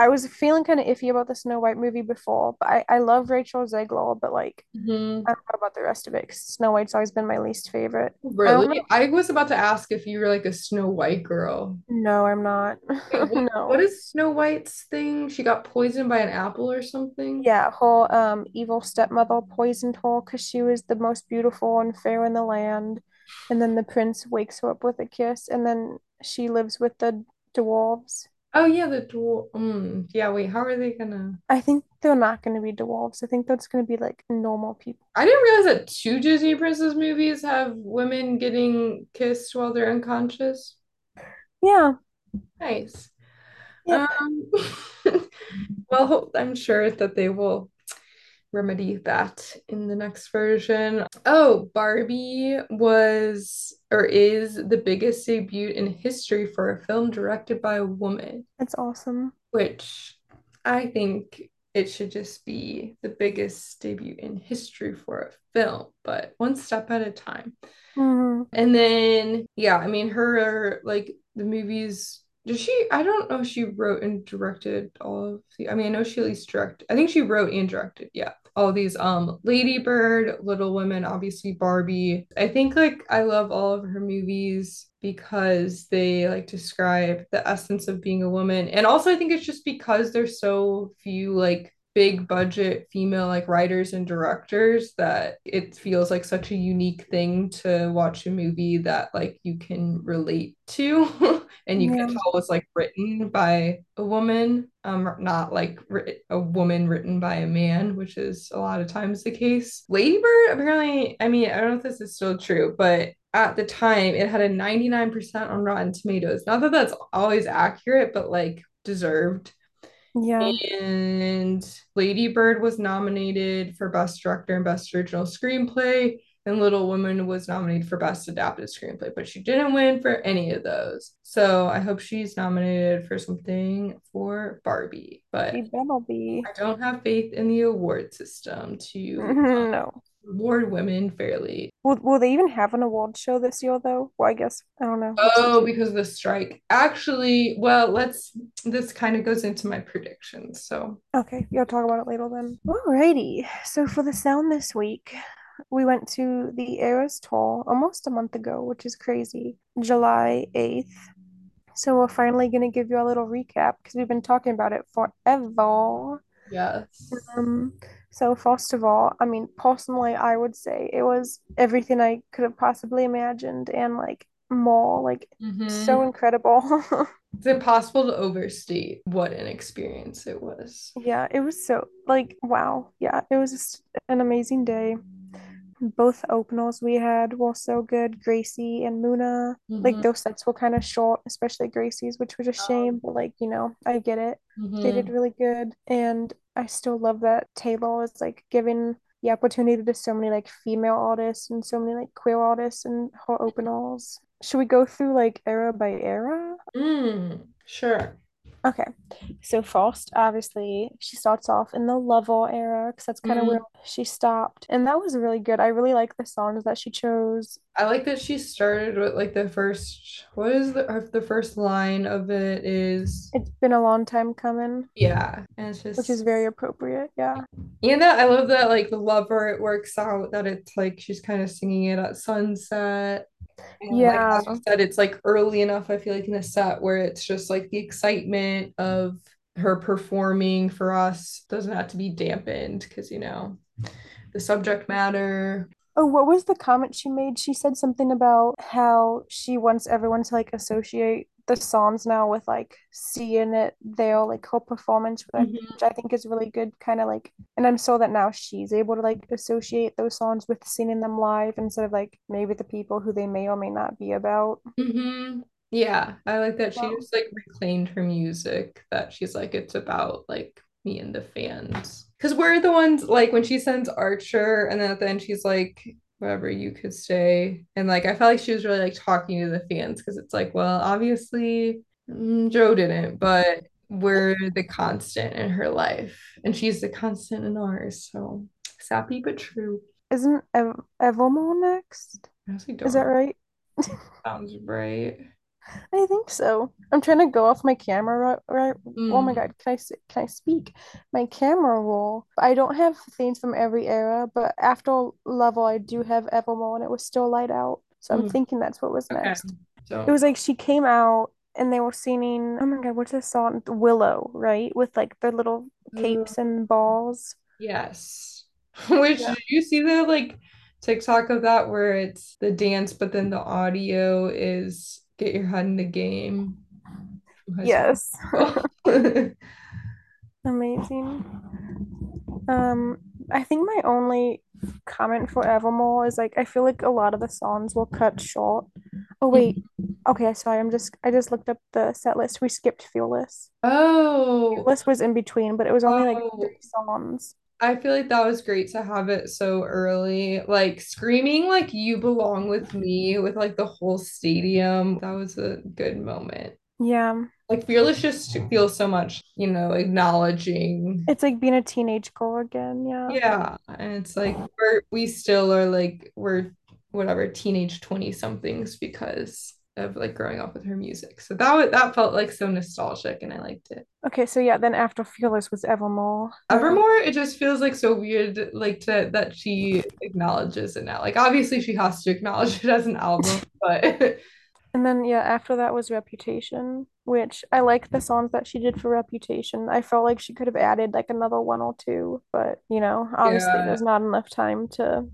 I was feeling kind of iffy about the Snow White movie before, but I, I love Rachel Zegler, but like Mhm. I don't know about the rest of it because Snow White's always been my least favorite. Really? know. I was about to ask if you were like a Snow White girl. No, I'm not. <laughs> Wait, what, what No. is Snow White's thing? She got poisoned by an apple or something? Yeah, her um evil stepmother poisoned her because she was the most beautiful and fair in the land. And then the prince wakes her up with a kiss, and then she lives with the dwarves. Oh yeah, the dwarf. Mm, yeah, wait, how are they gonna? I think they're not to be dwarves. I think that's to be like normal people. I didn't realize that two Disney princess movies have women getting kissed while they're unconscious. Yeah. Nice. Yep. Um, <laughs> well, I'm sure that they will remedy that in the next version. Oh, Barbie was or is the biggest debut in history for a film directed by a woman, That's awesome. which I think it should just be the biggest debut in history for a film, but one step at a time. Mhm. And then, yeah, I mean, her like the movies. Did she? I don't know if she wrote and directed all of the. I mean, I know she at least directed. I think she wrote and directed. Yeah, all these. Um, Lady Bird, Little Women, obviously Barbie. I think like I love all of her movies because they like describe the essence of being a woman, and also I think it's just because there's so few like big budget female like writers and directors that it feels like such a unique thing to watch a movie that like you can relate to <laughs> and you Yeah. can tell was like written by a woman um not like writ- a woman written by a man which is a lot of times the case ladybird apparently i mean i don't know if this is still true but at the time it had a 99% on rotten tomatoes not that that's always accurate but like deserved Yeah. and Lady Bird was nominated for Best Director and Best Original Screenplay, and Little Women was nominated for Best Adapted Screenplay, but she didn't win for any of those. So I hope she's nominated for something for Barbie, but She better be. I don't have faith in the award system to <laughs> No. reward women fairly. Will, will they even have an award show this year though? Well, I guess I don't know. Oh, because of the strike. Actually, well, let's this kind of goes into my predictions. So Okay, you'll talk about it later then. Alrighty. So for the sound this week, we went to the Eras tour almost a month ago, which is crazy. July 8th. So we're finally gonna give you a little recap because we've been talking about it forever. yes. Um, so first of all, I mean, personally, I would say it was everything I could have possibly imagined and like more, like Mhm. so incredible. <laughs> It's impossible to overstate what an experience it was. Yeah, it was so like wow. Yeah, it was just an amazing day. Both openers we had were so good. Gracie and Muna. Like Mhm. those sets were kind of short, especially Gracie's, which was a shame, but like, you know, I get it. They did Mhm. really good. And I still love that Taylor is like giving the opportunity to so many like female artists and so many like queer artists and her openers. Should we go through like era by era? Mm, sure. Okay. So first, obviously, she starts off in the Lover era because that's kind of Mm. where she stopped. And that was really good. I really like the songs that she chose. I like that she started with like the first, what is the the first line of it is It's been a long time coming, yeah, and it's just which is very appropriate. Yeah. and that I love that like the lover it works out that it's like she's kind of singing it at sunset. And like Yeah. you said, it's like early enough, I feel like in the set where it's just like the excitement of her performing for us doesn't have to be dampened because you know the subject matter. Oh, what was the comment she made? She said something about how she wants everyone to like associate the songs now with like seeing it there, like her performance, which I, Mhm. which I think is really good. Kind of like, and I'm so that now she's able to like associate those songs with singing them live instead of like maybe the people who they may or may not be about. Mhm. Yeah, I like that she just like reclaimed her music, that she's like, it's about like me and the fans. Because we're the ones like when she sends Archer and then at the end she's like, wherever you could stay. And like I felt like she was really like talking to the fans because it's like, well, obviously mm, Joe didn't, but we're the constant in her life. And she's the constant in ours. So sappy but true. Isn't Ev Evermore next? Is that right? <laughs> Sounds right. I think so. I'm trying to go off my camera right, right. Oh my Mm. God, can I s- can I speak? My camera roll. I don't have things from every era, but after Lover I do have Evermore and it was still light out. So I'm Mm. thinking that's what was Okay. next. So It was like she came out and they were singing, oh my God, what's this song? Willow, right? With like the little capes and balls. Yes. <laughs> Which Yeah. did you see the like TikTok of that where it's the dance, but then the audio is get your head in the game Yes. <laughs> Amazing. Um, I think my only comment for Evermore is like I feel like a lot of the songs were cut short. Oh wait, okay, sorry, I'm just I just looked up the set list. We skipped Fearless. Oh, Fearless was in between, but it was only like Oh. three songs. I feel like that was great to have it so early. Like screaming like you belong with me with like the whole stadium. That was a good moment. Yeah. Like Fearless just feels so much, you know, acknowledging. It's like being a teenage girl again. Yeah. Yeah. And it's like we're we still are like we're whatever teenage 20 somethings because of like growing up with her music. So that was, that felt like so nostalgic and I liked it. Okay, so yeah, then after Fearless was Evermore. Evermore, it just feels like so weird like to that she acknowledges it now. Like obviously she has to acknowledge <laughs> it as an album, but <laughs> And then yeah, after that was Reputation, which I like the songs that she did for Reputation. I felt like she could have added like another one or two, but you know, obviously yeah. there's not enough time to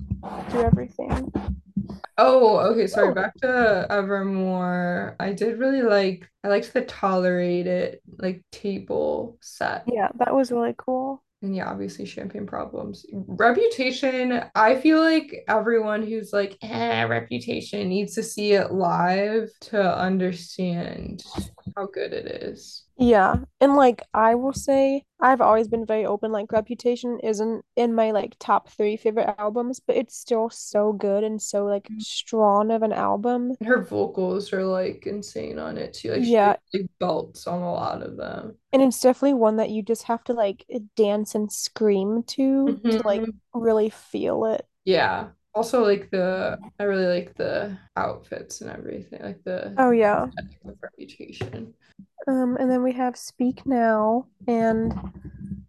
do everything. Oh, okay, sorry. Oh, Back to Evermore. I did really like I liked the tolerate it like table set. yeah, that was really cool. And yeah, obviously champagne problems. Reputation, I feel like everyone who's like, eh, reputation needs to see it live to understand how good it is. Yeah, and like I will say, I've always been very open. Like Reputation isn't in my like top three favorite albums, but it's still so good and so like strong of an album. And her vocals are like insane on it too. Like she like belts on a lot of them. and it's definitely one that you just have to like dance and scream to to like Mhm. really feel it. Yeah. Also like the I really like the outfits and everything, like the Oh yeah. of reputation. Um, and then we have Speak Now, and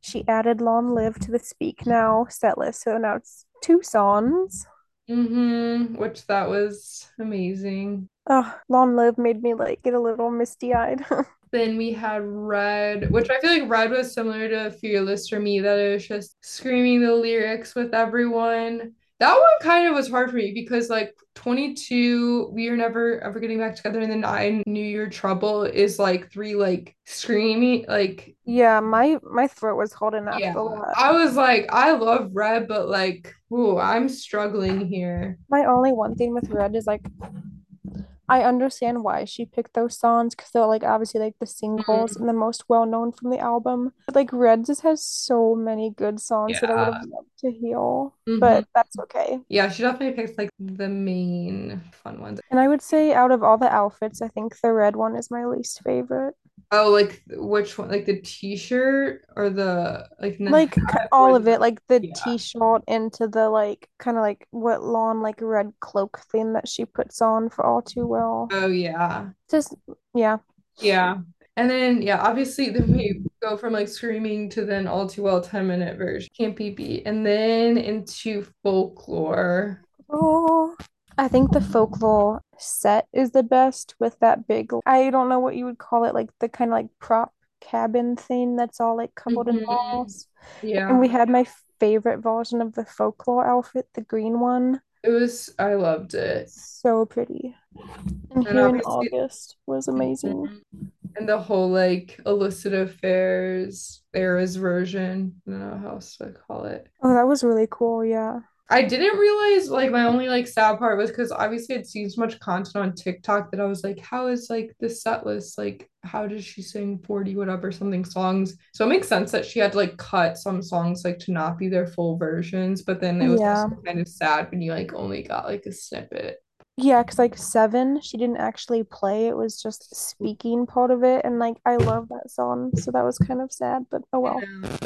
she added Long Live to the Speak Now set list. So now it's two songs. Mm-hmm. Which that was amazing. Oh, Long Live made me like get a little misty-eyed. <laughs> Then we had Red, which I feel like Red was similar to Fearless for me, that it was just screaming the lyrics with everyone. That one kind of was hard for me because like 22, we are never ever getting back together, and then I knew your trouble is like three like screaming like Yeah, my my throat was holding yeah. a lot I was like, I love Red, but like, ooh, I'm struggling here. My only one thing with Red is like I understand why she picked those songs because they're like obviously like the singles Mhm. and the most well known from the album. But like Red just has so many good songs that I would have loved to hear, Mhm. but that's okay. Yeah, she definitely picked like the main fun ones. And I would say out of all the outfits, I think the red one is my least favorite. Oh, like which one? Like the t-shirt or the like the Like <laughs> all of it, like the yeah. t-shirt into the like kind of like what lawn like red cloak thing that she puts on for all too well. Oh yeah. Just yeah. Yeah. And then yeah, obviously then we go from like screaming to then all too well 10 minute version. Can't be beat. And then into folklore. Oh, I think the folklore set is the best with that big, I don't know what you would call it, like the kind of like prop cabin thing that's all like covered in Mhm. moss. And we had my favorite version of the folklore outfit, the green one. It was I loved it. So pretty. And And here in August was amazing. Mhm. and the whole like illicit affairs era's version. I don't know how else to call it. Oh, that was really cool. Yeah. I didn't realize like my only like sad part was because obviously I'd seen so much content on TikTok that I was like, how is like the set list? Like, how does she sing 40 whatever something songs? So it makes sense that she had to like cut some songs like to not be their full versions, but then it was Yeah. kind of sad when you like only got like a snippet. Yeah, because like seven, she didn't actually play. It was just speaking part of it. And like I love that song. So that was kind of sad, but oh well. Yeah.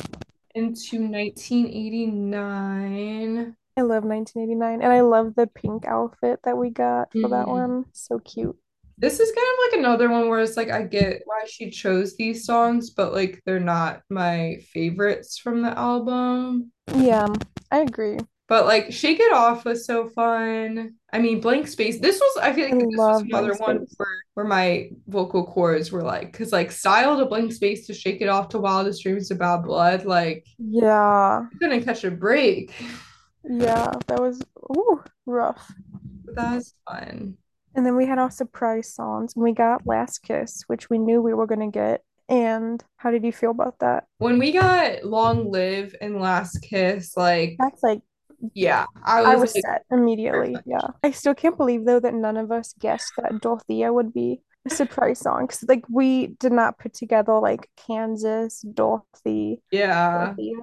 Into 1989. I love 1989. And I love the pink outfit that we got for that Mhm. one. So cute. This is kind of like another one where it's like I get why she chose these songs, but like they're not my favorites from the album. Yeah, I agree. But like Shake It Off was so fun. I mean, Blank Space. This was I feel I like this was another one Space. where where my vocal cords were like, because like Style to Blank Space to Shake It Off to Wildest Dreams to Bad Blood, like Yeah. I couldn't catch a break. <laughs> Yeah, that was ooh, rough. But that was fun. And then we had our surprise songs and we got Last Kiss, which we knew we were gonna get. And how did you feel about that? When we got Long Live and Last Kiss, like That's like yeah, I I was was like set immediately. Yeah. I still can't believe though that none of us guessed that Dorothea would be a surprise song. Cause, like we did not put together like Kansas, Dorothy, Yeah. Dorothea.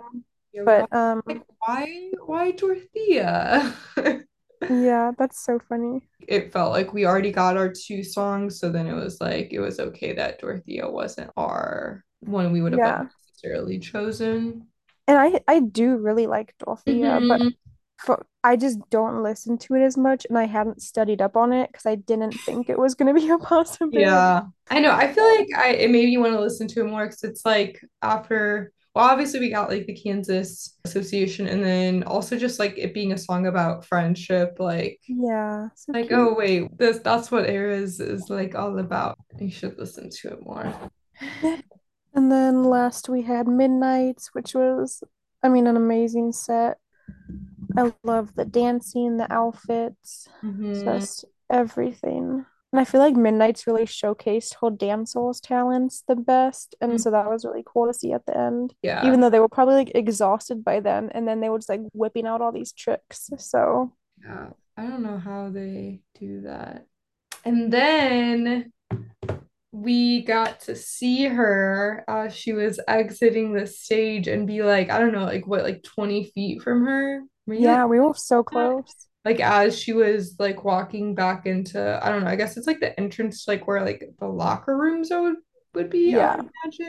Yeah, we all But um like why why Dorothea? <laughs> yeah, that's so funny. It felt like we already got our two songs, so then it was like it was okay that Dorothea wasn't our one we would have Yeah. necessarily chosen. And I I do really like Dorothea, but Mhm. for I just don't listen to it as much and I hadn't studied up on it because I didn't think it was gonna be a <laughs> possibility. Yeah, I know. I feel like I it made me want to listen to it more because it's like after, well, obviously we got like the Kansas Association, and then also just like it being a song about friendship, like yeah, so like cute. oh wait, this that's what Eras is like all about. You should listen to it more. <laughs> And then last we had Midnights, which was, I mean, an amazing set. I love the dancing, the outfits, hmm just everything. And I feel like Midnight's really showcased whole Damsel's talents the best. And mm. so that was really cool to see at the end, Yeah, even though they were probably like exhausted by then. And then they were just like whipping out all these tricks. So yeah. I don't know how they do that. And then we got to see her as she was exiting the stage and be like, I don't know, like what, like 20 feet from her? Were yeah, we were so close. Like as she was like walking back into, I don't know, I guess it's like the entrance, like where like the locker rooms would would be, Yeah,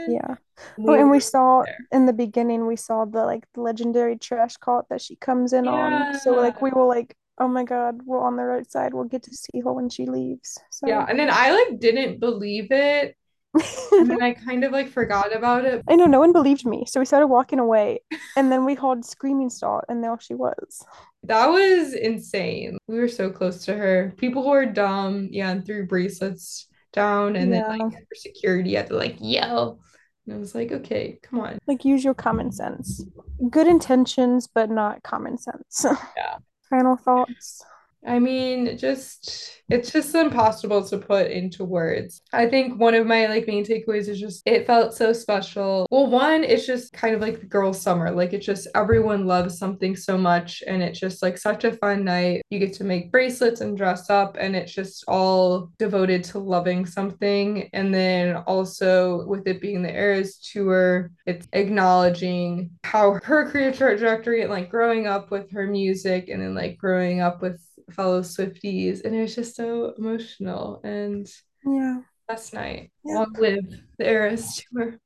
yeah. Oh, and we saw there. in the beginning, we saw the like the legendary trash cart that she comes in on. So like we were like, oh my God, we're on the right side. We'll get to see her when she leaves. So Yeah. And then I like didn't believe it. <laughs> And then I kind of like forgot about it. I know no one believed me. So we started walking away and then we heard screaming start and there she was. That was insane. We were so close to her. People who are dumb, yeah, and threw bracelets down, and then like Yeah, for security, had to like yell. And I was like, okay, come on. like use your common sense. Good intentions, but not common sense. Yeah. <laughs> Final thoughts. I mean, just it's just impossible to put into words. I think one of my like main takeaways is just it felt so special. Well, one, it's just kind of like the girls' summer. Like it's just everyone loves something so much and it's just like such a fun night. You get to make bracelets and dress up and it's just all devoted to loving something. And then also with it being the Eras tour, it's acknowledging how her career trajectory and like growing up with her music and then like growing up with fellow Swifties, and it was just so emotional. And Yeah. last night, long live the Eras tour.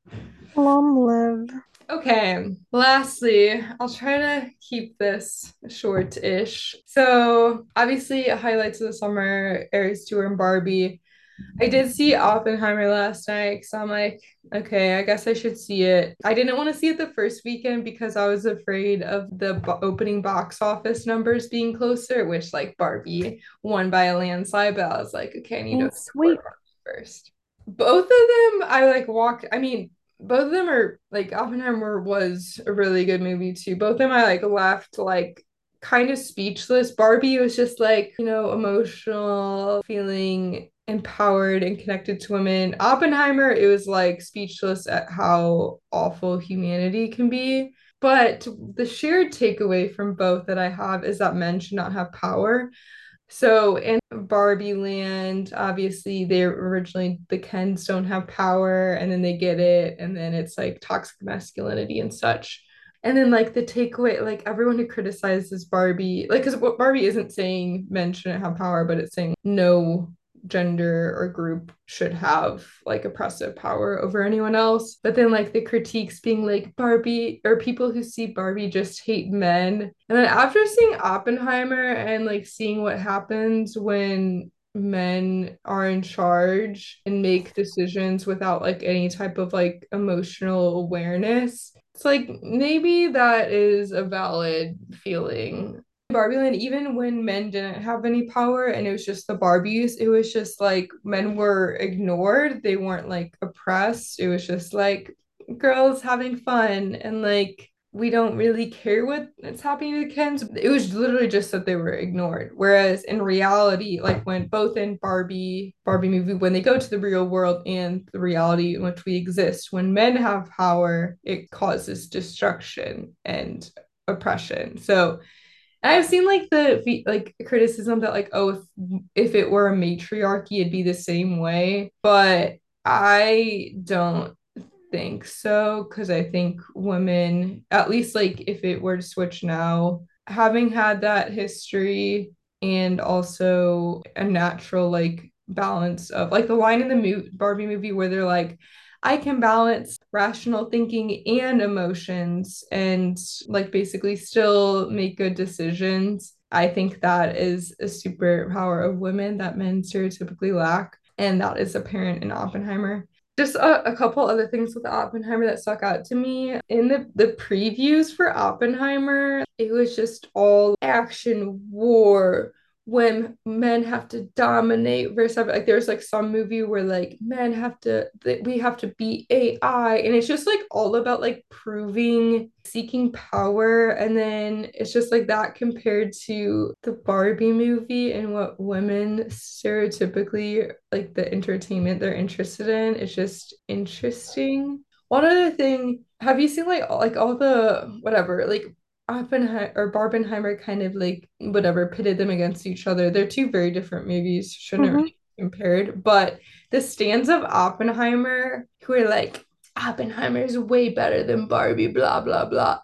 Long live. Okay, lastly, I'll try to keep this short-ish. So, obviously, highlights of the summer, Eras tour and Barbie. I did see Oppenheimer last night, so I'm like, okay, I guess I should see it. I didn't want to see it the first weekend because I was afraid of the bo- opening box office numbers being closer, which like Barbie won by a landslide, but I was like, okay, I need to oh, support sweet. First. Both of them, I like walked, I mean, both of them are like Oppenheimer was a really good movie too. Both of them I like left like kind of speechless. Barbie was just like, you know, emotional, feeling empowered and connected to women. Oppenheimer, it was like speechless at how awful humanity can be. But the shared takeaway from both that I have is that men should not have power. So in Barbie Land, obviously they originally the Kens don't have power and then they get it and then it's like toxic masculinity and such. And then like the takeaway, like everyone who criticizes Barbie, like because what Barbie isn't saying men shouldn't have power, but it's saying no gender or group should have like oppressive power over anyone else. But then like the critiques being like Barbie or people who see Barbie just hate men. And then after seeing Oppenheimer and like seeing what happens when men are in charge and make decisions without like any type of like emotional awareness. It's like maybe that is a valid feeling Barbie Land, even when men didn't have any power and it was just the Barbies, it was just like men were ignored. They weren't like oppressed. It was just like girls having fun and like we don't really care what's happening to the Kens. It was literally just that they were ignored. Whereas in reality, like when both in Barbie, Barbie movie, when they go to the real world and the reality in which we exist, when men have power, it causes destruction and oppression. So I've seen like the like criticism that like oh if, if it were a matriarchy it'd be the same way, but I don't think so because I think women, at least like if it were to switch now, having had that history and also a natural like balance of like the line in the mo- Barbie movie where they're like, I can balance rational thinking and emotions and like basically still make good decisions. I think that is a superpower of women that men stereotypically lack. And that is apparent in Oppenheimer. Just a, a couple other things with Oppenheimer that stuck out to me. In the, the previews for Oppenheimer, it was just all action, war, when men have to dominate versus like there's like some movie where like men have to we have to beat AI and it's just like all about like proving seeking power and then it's just like that compared to the Barbie movie and what women stereotypically like the entertainment they're interested in. It's just interesting. One other thing have you seen like like all the whatever like Oppenheimer or Barbenheimer kind of like whatever pitted them against each other. They're two very different movies, shouldn't mm-hmm. really be compared. But the stands of Oppenheimer who are like, Oppenheimer is way better than Barbie, blah, blah, blah.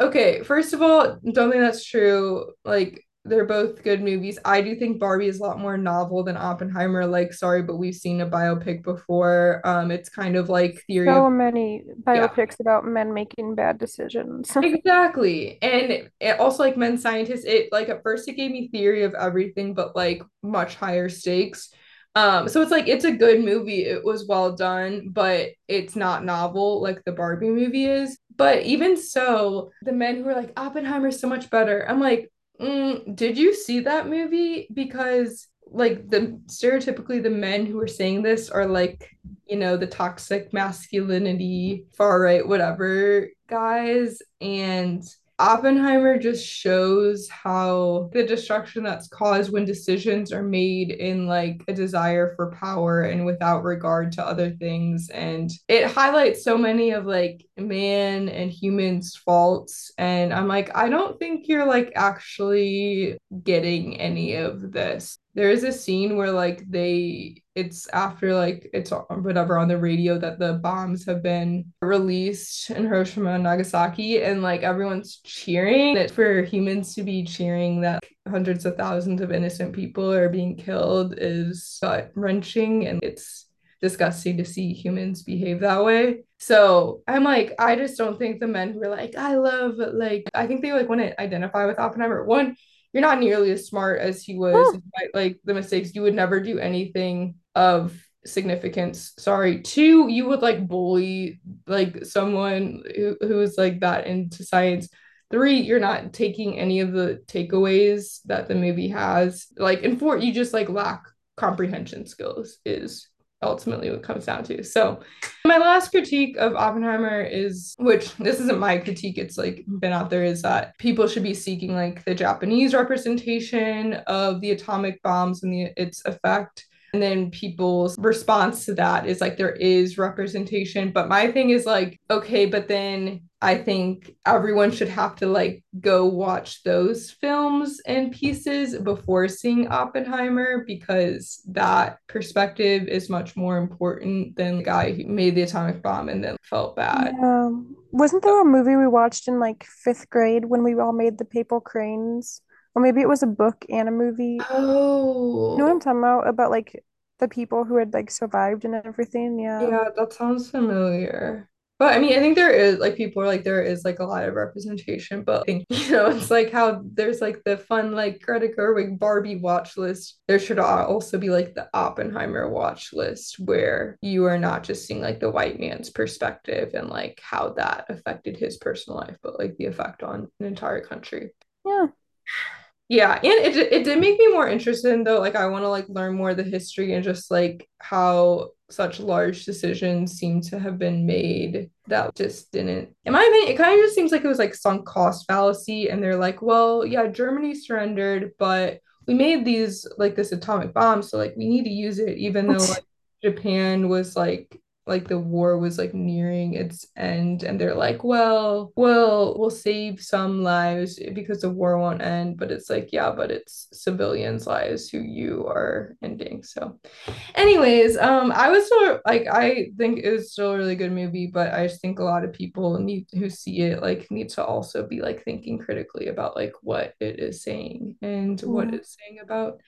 Okay, first of all, don't think that's true. Like, they're both good movies. I do think Barbie is a lot more novel than Oppenheimer. Like, sorry, but we've seen a biopic before. Um, it's kind of like theory. So of, many biopics yeah. about men making bad decisions. <laughs> exactly, and it, it also like men scientists. It like at first it gave me theory of everything, but like much higher stakes. Um, so it's like it's a good movie. It was well done, but it's not novel like the Barbie movie is. But even so, the men who are like Oppenheimer's so much better. I'm like, Mm, did you see that movie? Because like the stereotypically the men who are saying this are like you know the toxic masculinity far right whatever guys and Oppenheimer just shows how the destruction that's caused when decisions are made in like a desire for power and without regard to other things. And it highlights so many of like man and humans' faults. And I'm like, I don't think you're like actually getting any of this there is a scene where like they it's after like it's whatever on the radio that the bombs have been released in Hiroshima and Nagasaki and like everyone's cheering it for humans to be cheering that hundreds of thousands of innocent people are being killed is gut wrenching and it's disgusting to see humans behave that way. So I'm like, I just don't think the men who are like, I love like I think they like want to identify with Oppenheimer. One, you're not nearly as smart as he was despite like the mistakes. You would never do anything of significance. Sorry. Two you would like bully like someone who, who is like that into science. Three you're not taking any of the takeaways that the movie has. Like and four you just like lack comprehension skills is ultimately what comes down to. So, my last critique of Oppenheimer is, which this isn't my critique, it's like been out there, is that people should be seeking like the Japanese representation of the atomic bombs and the, its effect. And then people's response to that is like there is representation. But my thing is like, okay, but then I think everyone should have to like go watch those films and pieces before seeing Oppenheimer because that perspective is much more important than the guy who made the atomic bomb and then felt bad. Yeah. Wasn't there a movie we watched in like fifth grade when we all made the paper cranes? Or maybe it was a book and a movie. Oh. You know what I'm talking about? About like the people who had like survived and everything. Yeah. Yeah, that sounds familiar. But I mean, I think there is like people are like there is like a lot of representation, but I think <laughs> you know it's like how there's like the fun like Greta Gerwig Barbie watch list. There should also be like the Oppenheimer watch list where you are not just seeing like the white man's perspective and like how that affected his personal life, but like the effect on an entire country. Yeah. Yeah, and it it did make me more interested in though. Like I want to like learn more of the history and just like how such large decisions seem to have been made that just didn't. In my opinion, it kind of just seems like it was like sunk cost fallacy, and they're like, well, yeah, Germany surrendered, but we made these like this atomic bomb, so like we need to use it, even though like Japan was like like the war was like nearing its end and they're like well well we'll save some lives because the war won't end but it's like yeah but it's civilians lives who you are ending so anyways um i was still like i think it was still a really good movie but i just think a lot of people need who see it like need to also be like thinking critically about like what it is saying and what Mm. it's saying about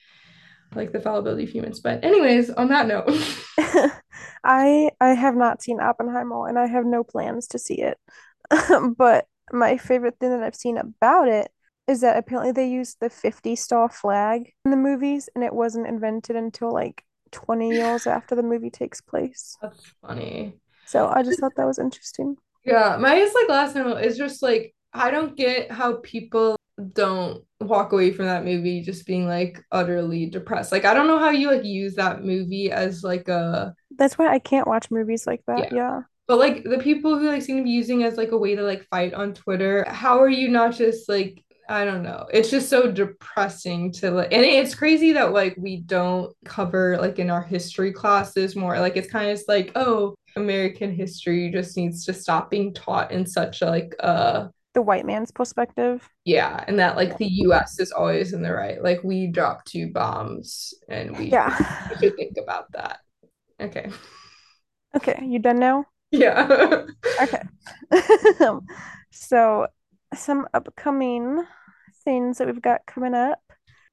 like the fallibility of humans but anyways on that note <laughs> <laughs> I I have not seen Oppenheimer and I have no plans to see it. <laughs> But my favorite thing that I've seen about it is that apparently they used the 50 star flag in the movies and it wasn't invented until like 20 years after the movie takes place. That's funny. So I just thought that was interesting. Yeah, my is like last note is just like I don't get how people don't walk away from that movie just being like utterly depressed. Like I don't know how you like use that movie as like a That's why I can't watch movies like that. yeah. Yeah. But like the people who like seem to be using as like a way to like fight on Twitter, how are you not just like I don't know. It's just so depressing to like and it's crazy that like we don't cover like in our history classes more. Like it's kind of like, oh, American history just needs to stop being taught in such a like uh The white man's perspective. yeah, and that like the US is always in the right. Like we dropped two bombs and we Yeah. <laughs> we should think about that. Okay. Okay, you done now? Yeah. <laughs> Okay. <laughs> So, some upcoming things that we've got coming up.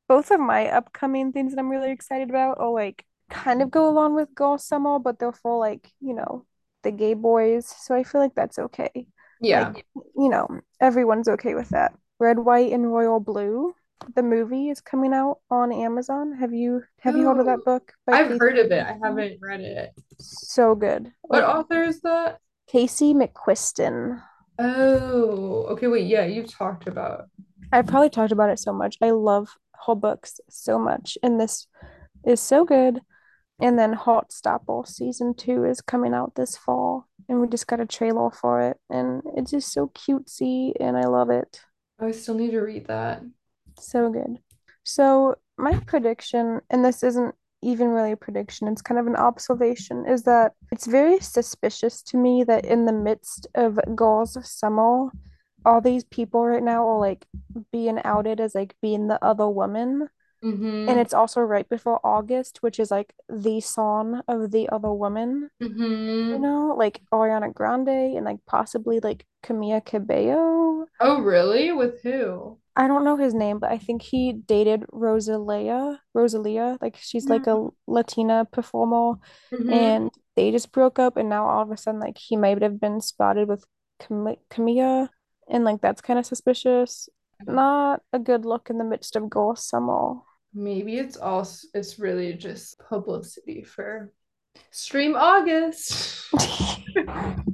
Both of my upcoming things that I'm really excited about are like kind of go along with Girl Summer, but they're for like, you know, the gay boys. So I feel like that's okay. Yeah. Like, you know, everyone's okay with that. Red, White, and Royal Blue, the movie is coming out on Amazon. Have you have you heard of that oh, book by I've Casey heard of it. I haven't read it. So good. What Like author is that? Casey McQuiston. Oh, okay, wait, yeah, you've talked about. I've probably talked about it so much. I love whole books so much, and this is so good. And then Heartstopper season two is coming out this fall, and we just got a trailer for it, and it's just so cutesy, and I love it. I still need to read that. So good. So my prediction, and this isn't even really a prediction, it's kind of an observation, is that it's very suspicious to me that in the midst of girls' of summer, all these people right now are like being outed as like being the other woman. And Mm-hmm. it's also right before August, which is like the song of the other woman, you Mm-hmm. know, like Ariana Grande and like possibly like Camila Cabello. Oh, really? With who? I don't know his name, but I think he dated Rosalia. Rosalia, like she's like a Latina performer, Mm-hmm. and they just broke up, and now all of a sudden, like he might have been spotted with Cam Camila, and like that's kind of suspicious. Not a good look in the midst of Girl Summer. Maybe it's also it's really just publicity for Stream August. <laughs>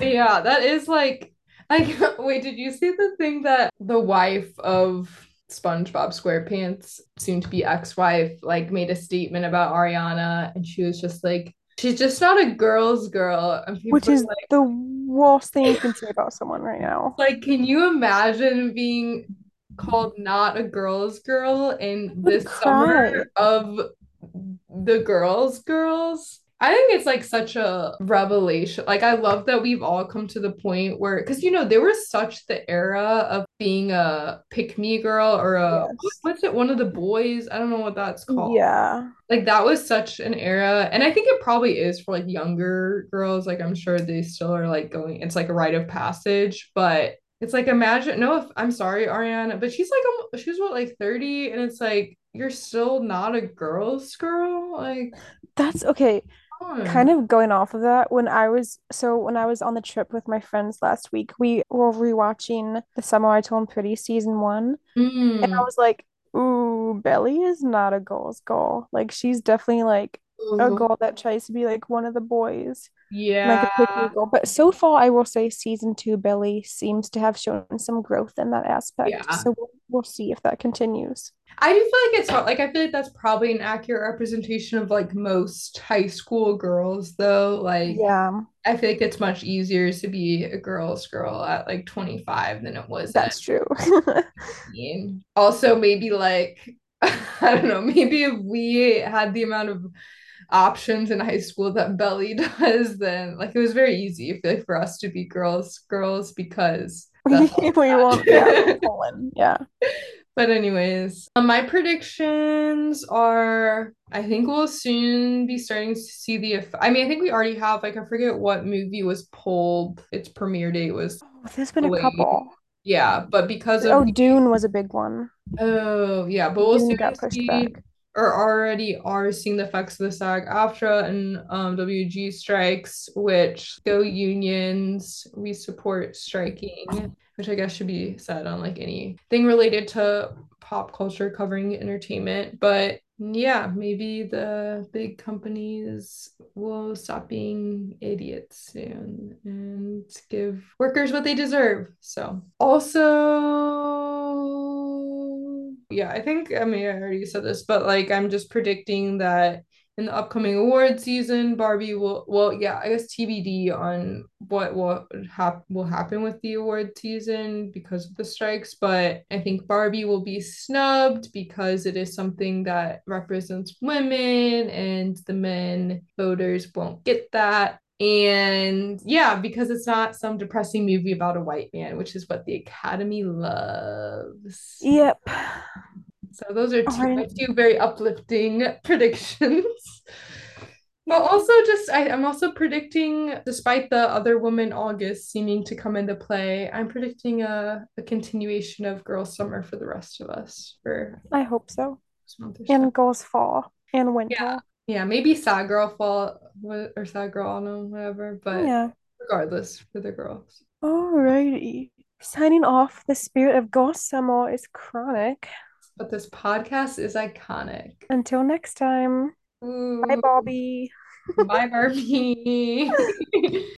Yeah, that is like like <laughs> wait, did you see the thing that the wife of SpongeBob SquarePants, soon to be ex-wife, like made a statement about Ariana and she was just like she's just not a girl's girl and Which is like the worst thing you can say about someone right now. <laughs> like can you imagine being called not a girl's girl in this summer of the girls girls I think it's like such a revelation. Like I love that we've all come to the point where because you know there was such the era of being a pick me girl or a Yes. what's it one of the boys I don't know what that's called Yeah. like that was such an era and i think it probably is for like younger girls like i'm sure they still are like going it's like a rite of passage but it's like imagine no if i'm sorry ariana but she's like she's what like 30 and it's like you're still not a girl's girl like That's okay. Kind of going off of that, when I was so when I was on the trip with my friends last week, we were rewatching The Summer I Turned Pretty season one, and I Mm. was like, "Ooh, Belly is not a girl's girl. Like she's definitely like a girl that tries to be like one of the boys, like a yeah pick. But so far, I will say season two, Belly seems to have shown some growth in that aspect. yeah So we'll, we'll see if that continues. I do feel like it's hard. Like I feel like that's probably an accurate representation of like most high school girls, though. Like Yeah, I feel like it's much easier to be a girl's girl at like 25 than it was at that's true. Also, maybe like <laughs> I don't know, maybe if we had the amount of options in high school that Belly <laughs> does, then like it was very easy I feel like, for us to be girls, girls because <laughs> We that's all we we won't, yeah, Yeah. But anyways, uh, my predictions are I think we'll soon be starting to see the eff- I mean, I think we already have like I forget what movie was pulled. Its premiere date was Oh, there's been a couple. Yeah, but because of Oh, Dune was a big one. oh yeah, but we'll Dune soon see back. Or already are seeing the effects of the SAG-AFTRA and um, WG strikes, which go unions. We support striking, which I guess should be said on like anything related to pop culture covering entertainment. But yeah, maybe the big companies will stop being idiots soon and give workers what they deserve. So, also, yeah, I think, I mean, I already said this, but like, I'm just predicting that in the upcoming award season, Barbie will, well, yeah, I guess TBD on what what hap will happen with the award season because of the strikes, but I think Barbie will be snubbed because it is something that represents women and the men voters won't get that. And yeah, because it's not some depressing movie about a white man, which is what the Academy loves. Yep. So those are two right. two very uplifting <laughs> predictions. But also just I, I'm also predicting, despite the other woman August seeming to come into play, I'm predicting a, a continuation of Girl Summer for the rest of us for I hope so. this month so. And goes fall and winter. Yeah, maybe Sad Girl Fall or Sad Girl Autumn, whatever, but Yeah. regardless for the girls. Alrighty. Signing off, the spirit of Ghost Summer is chronic. But this podcast is iconic. Until next time. Bye, Ooh, Bobby. bye, Barbie. <laughs> <laughs>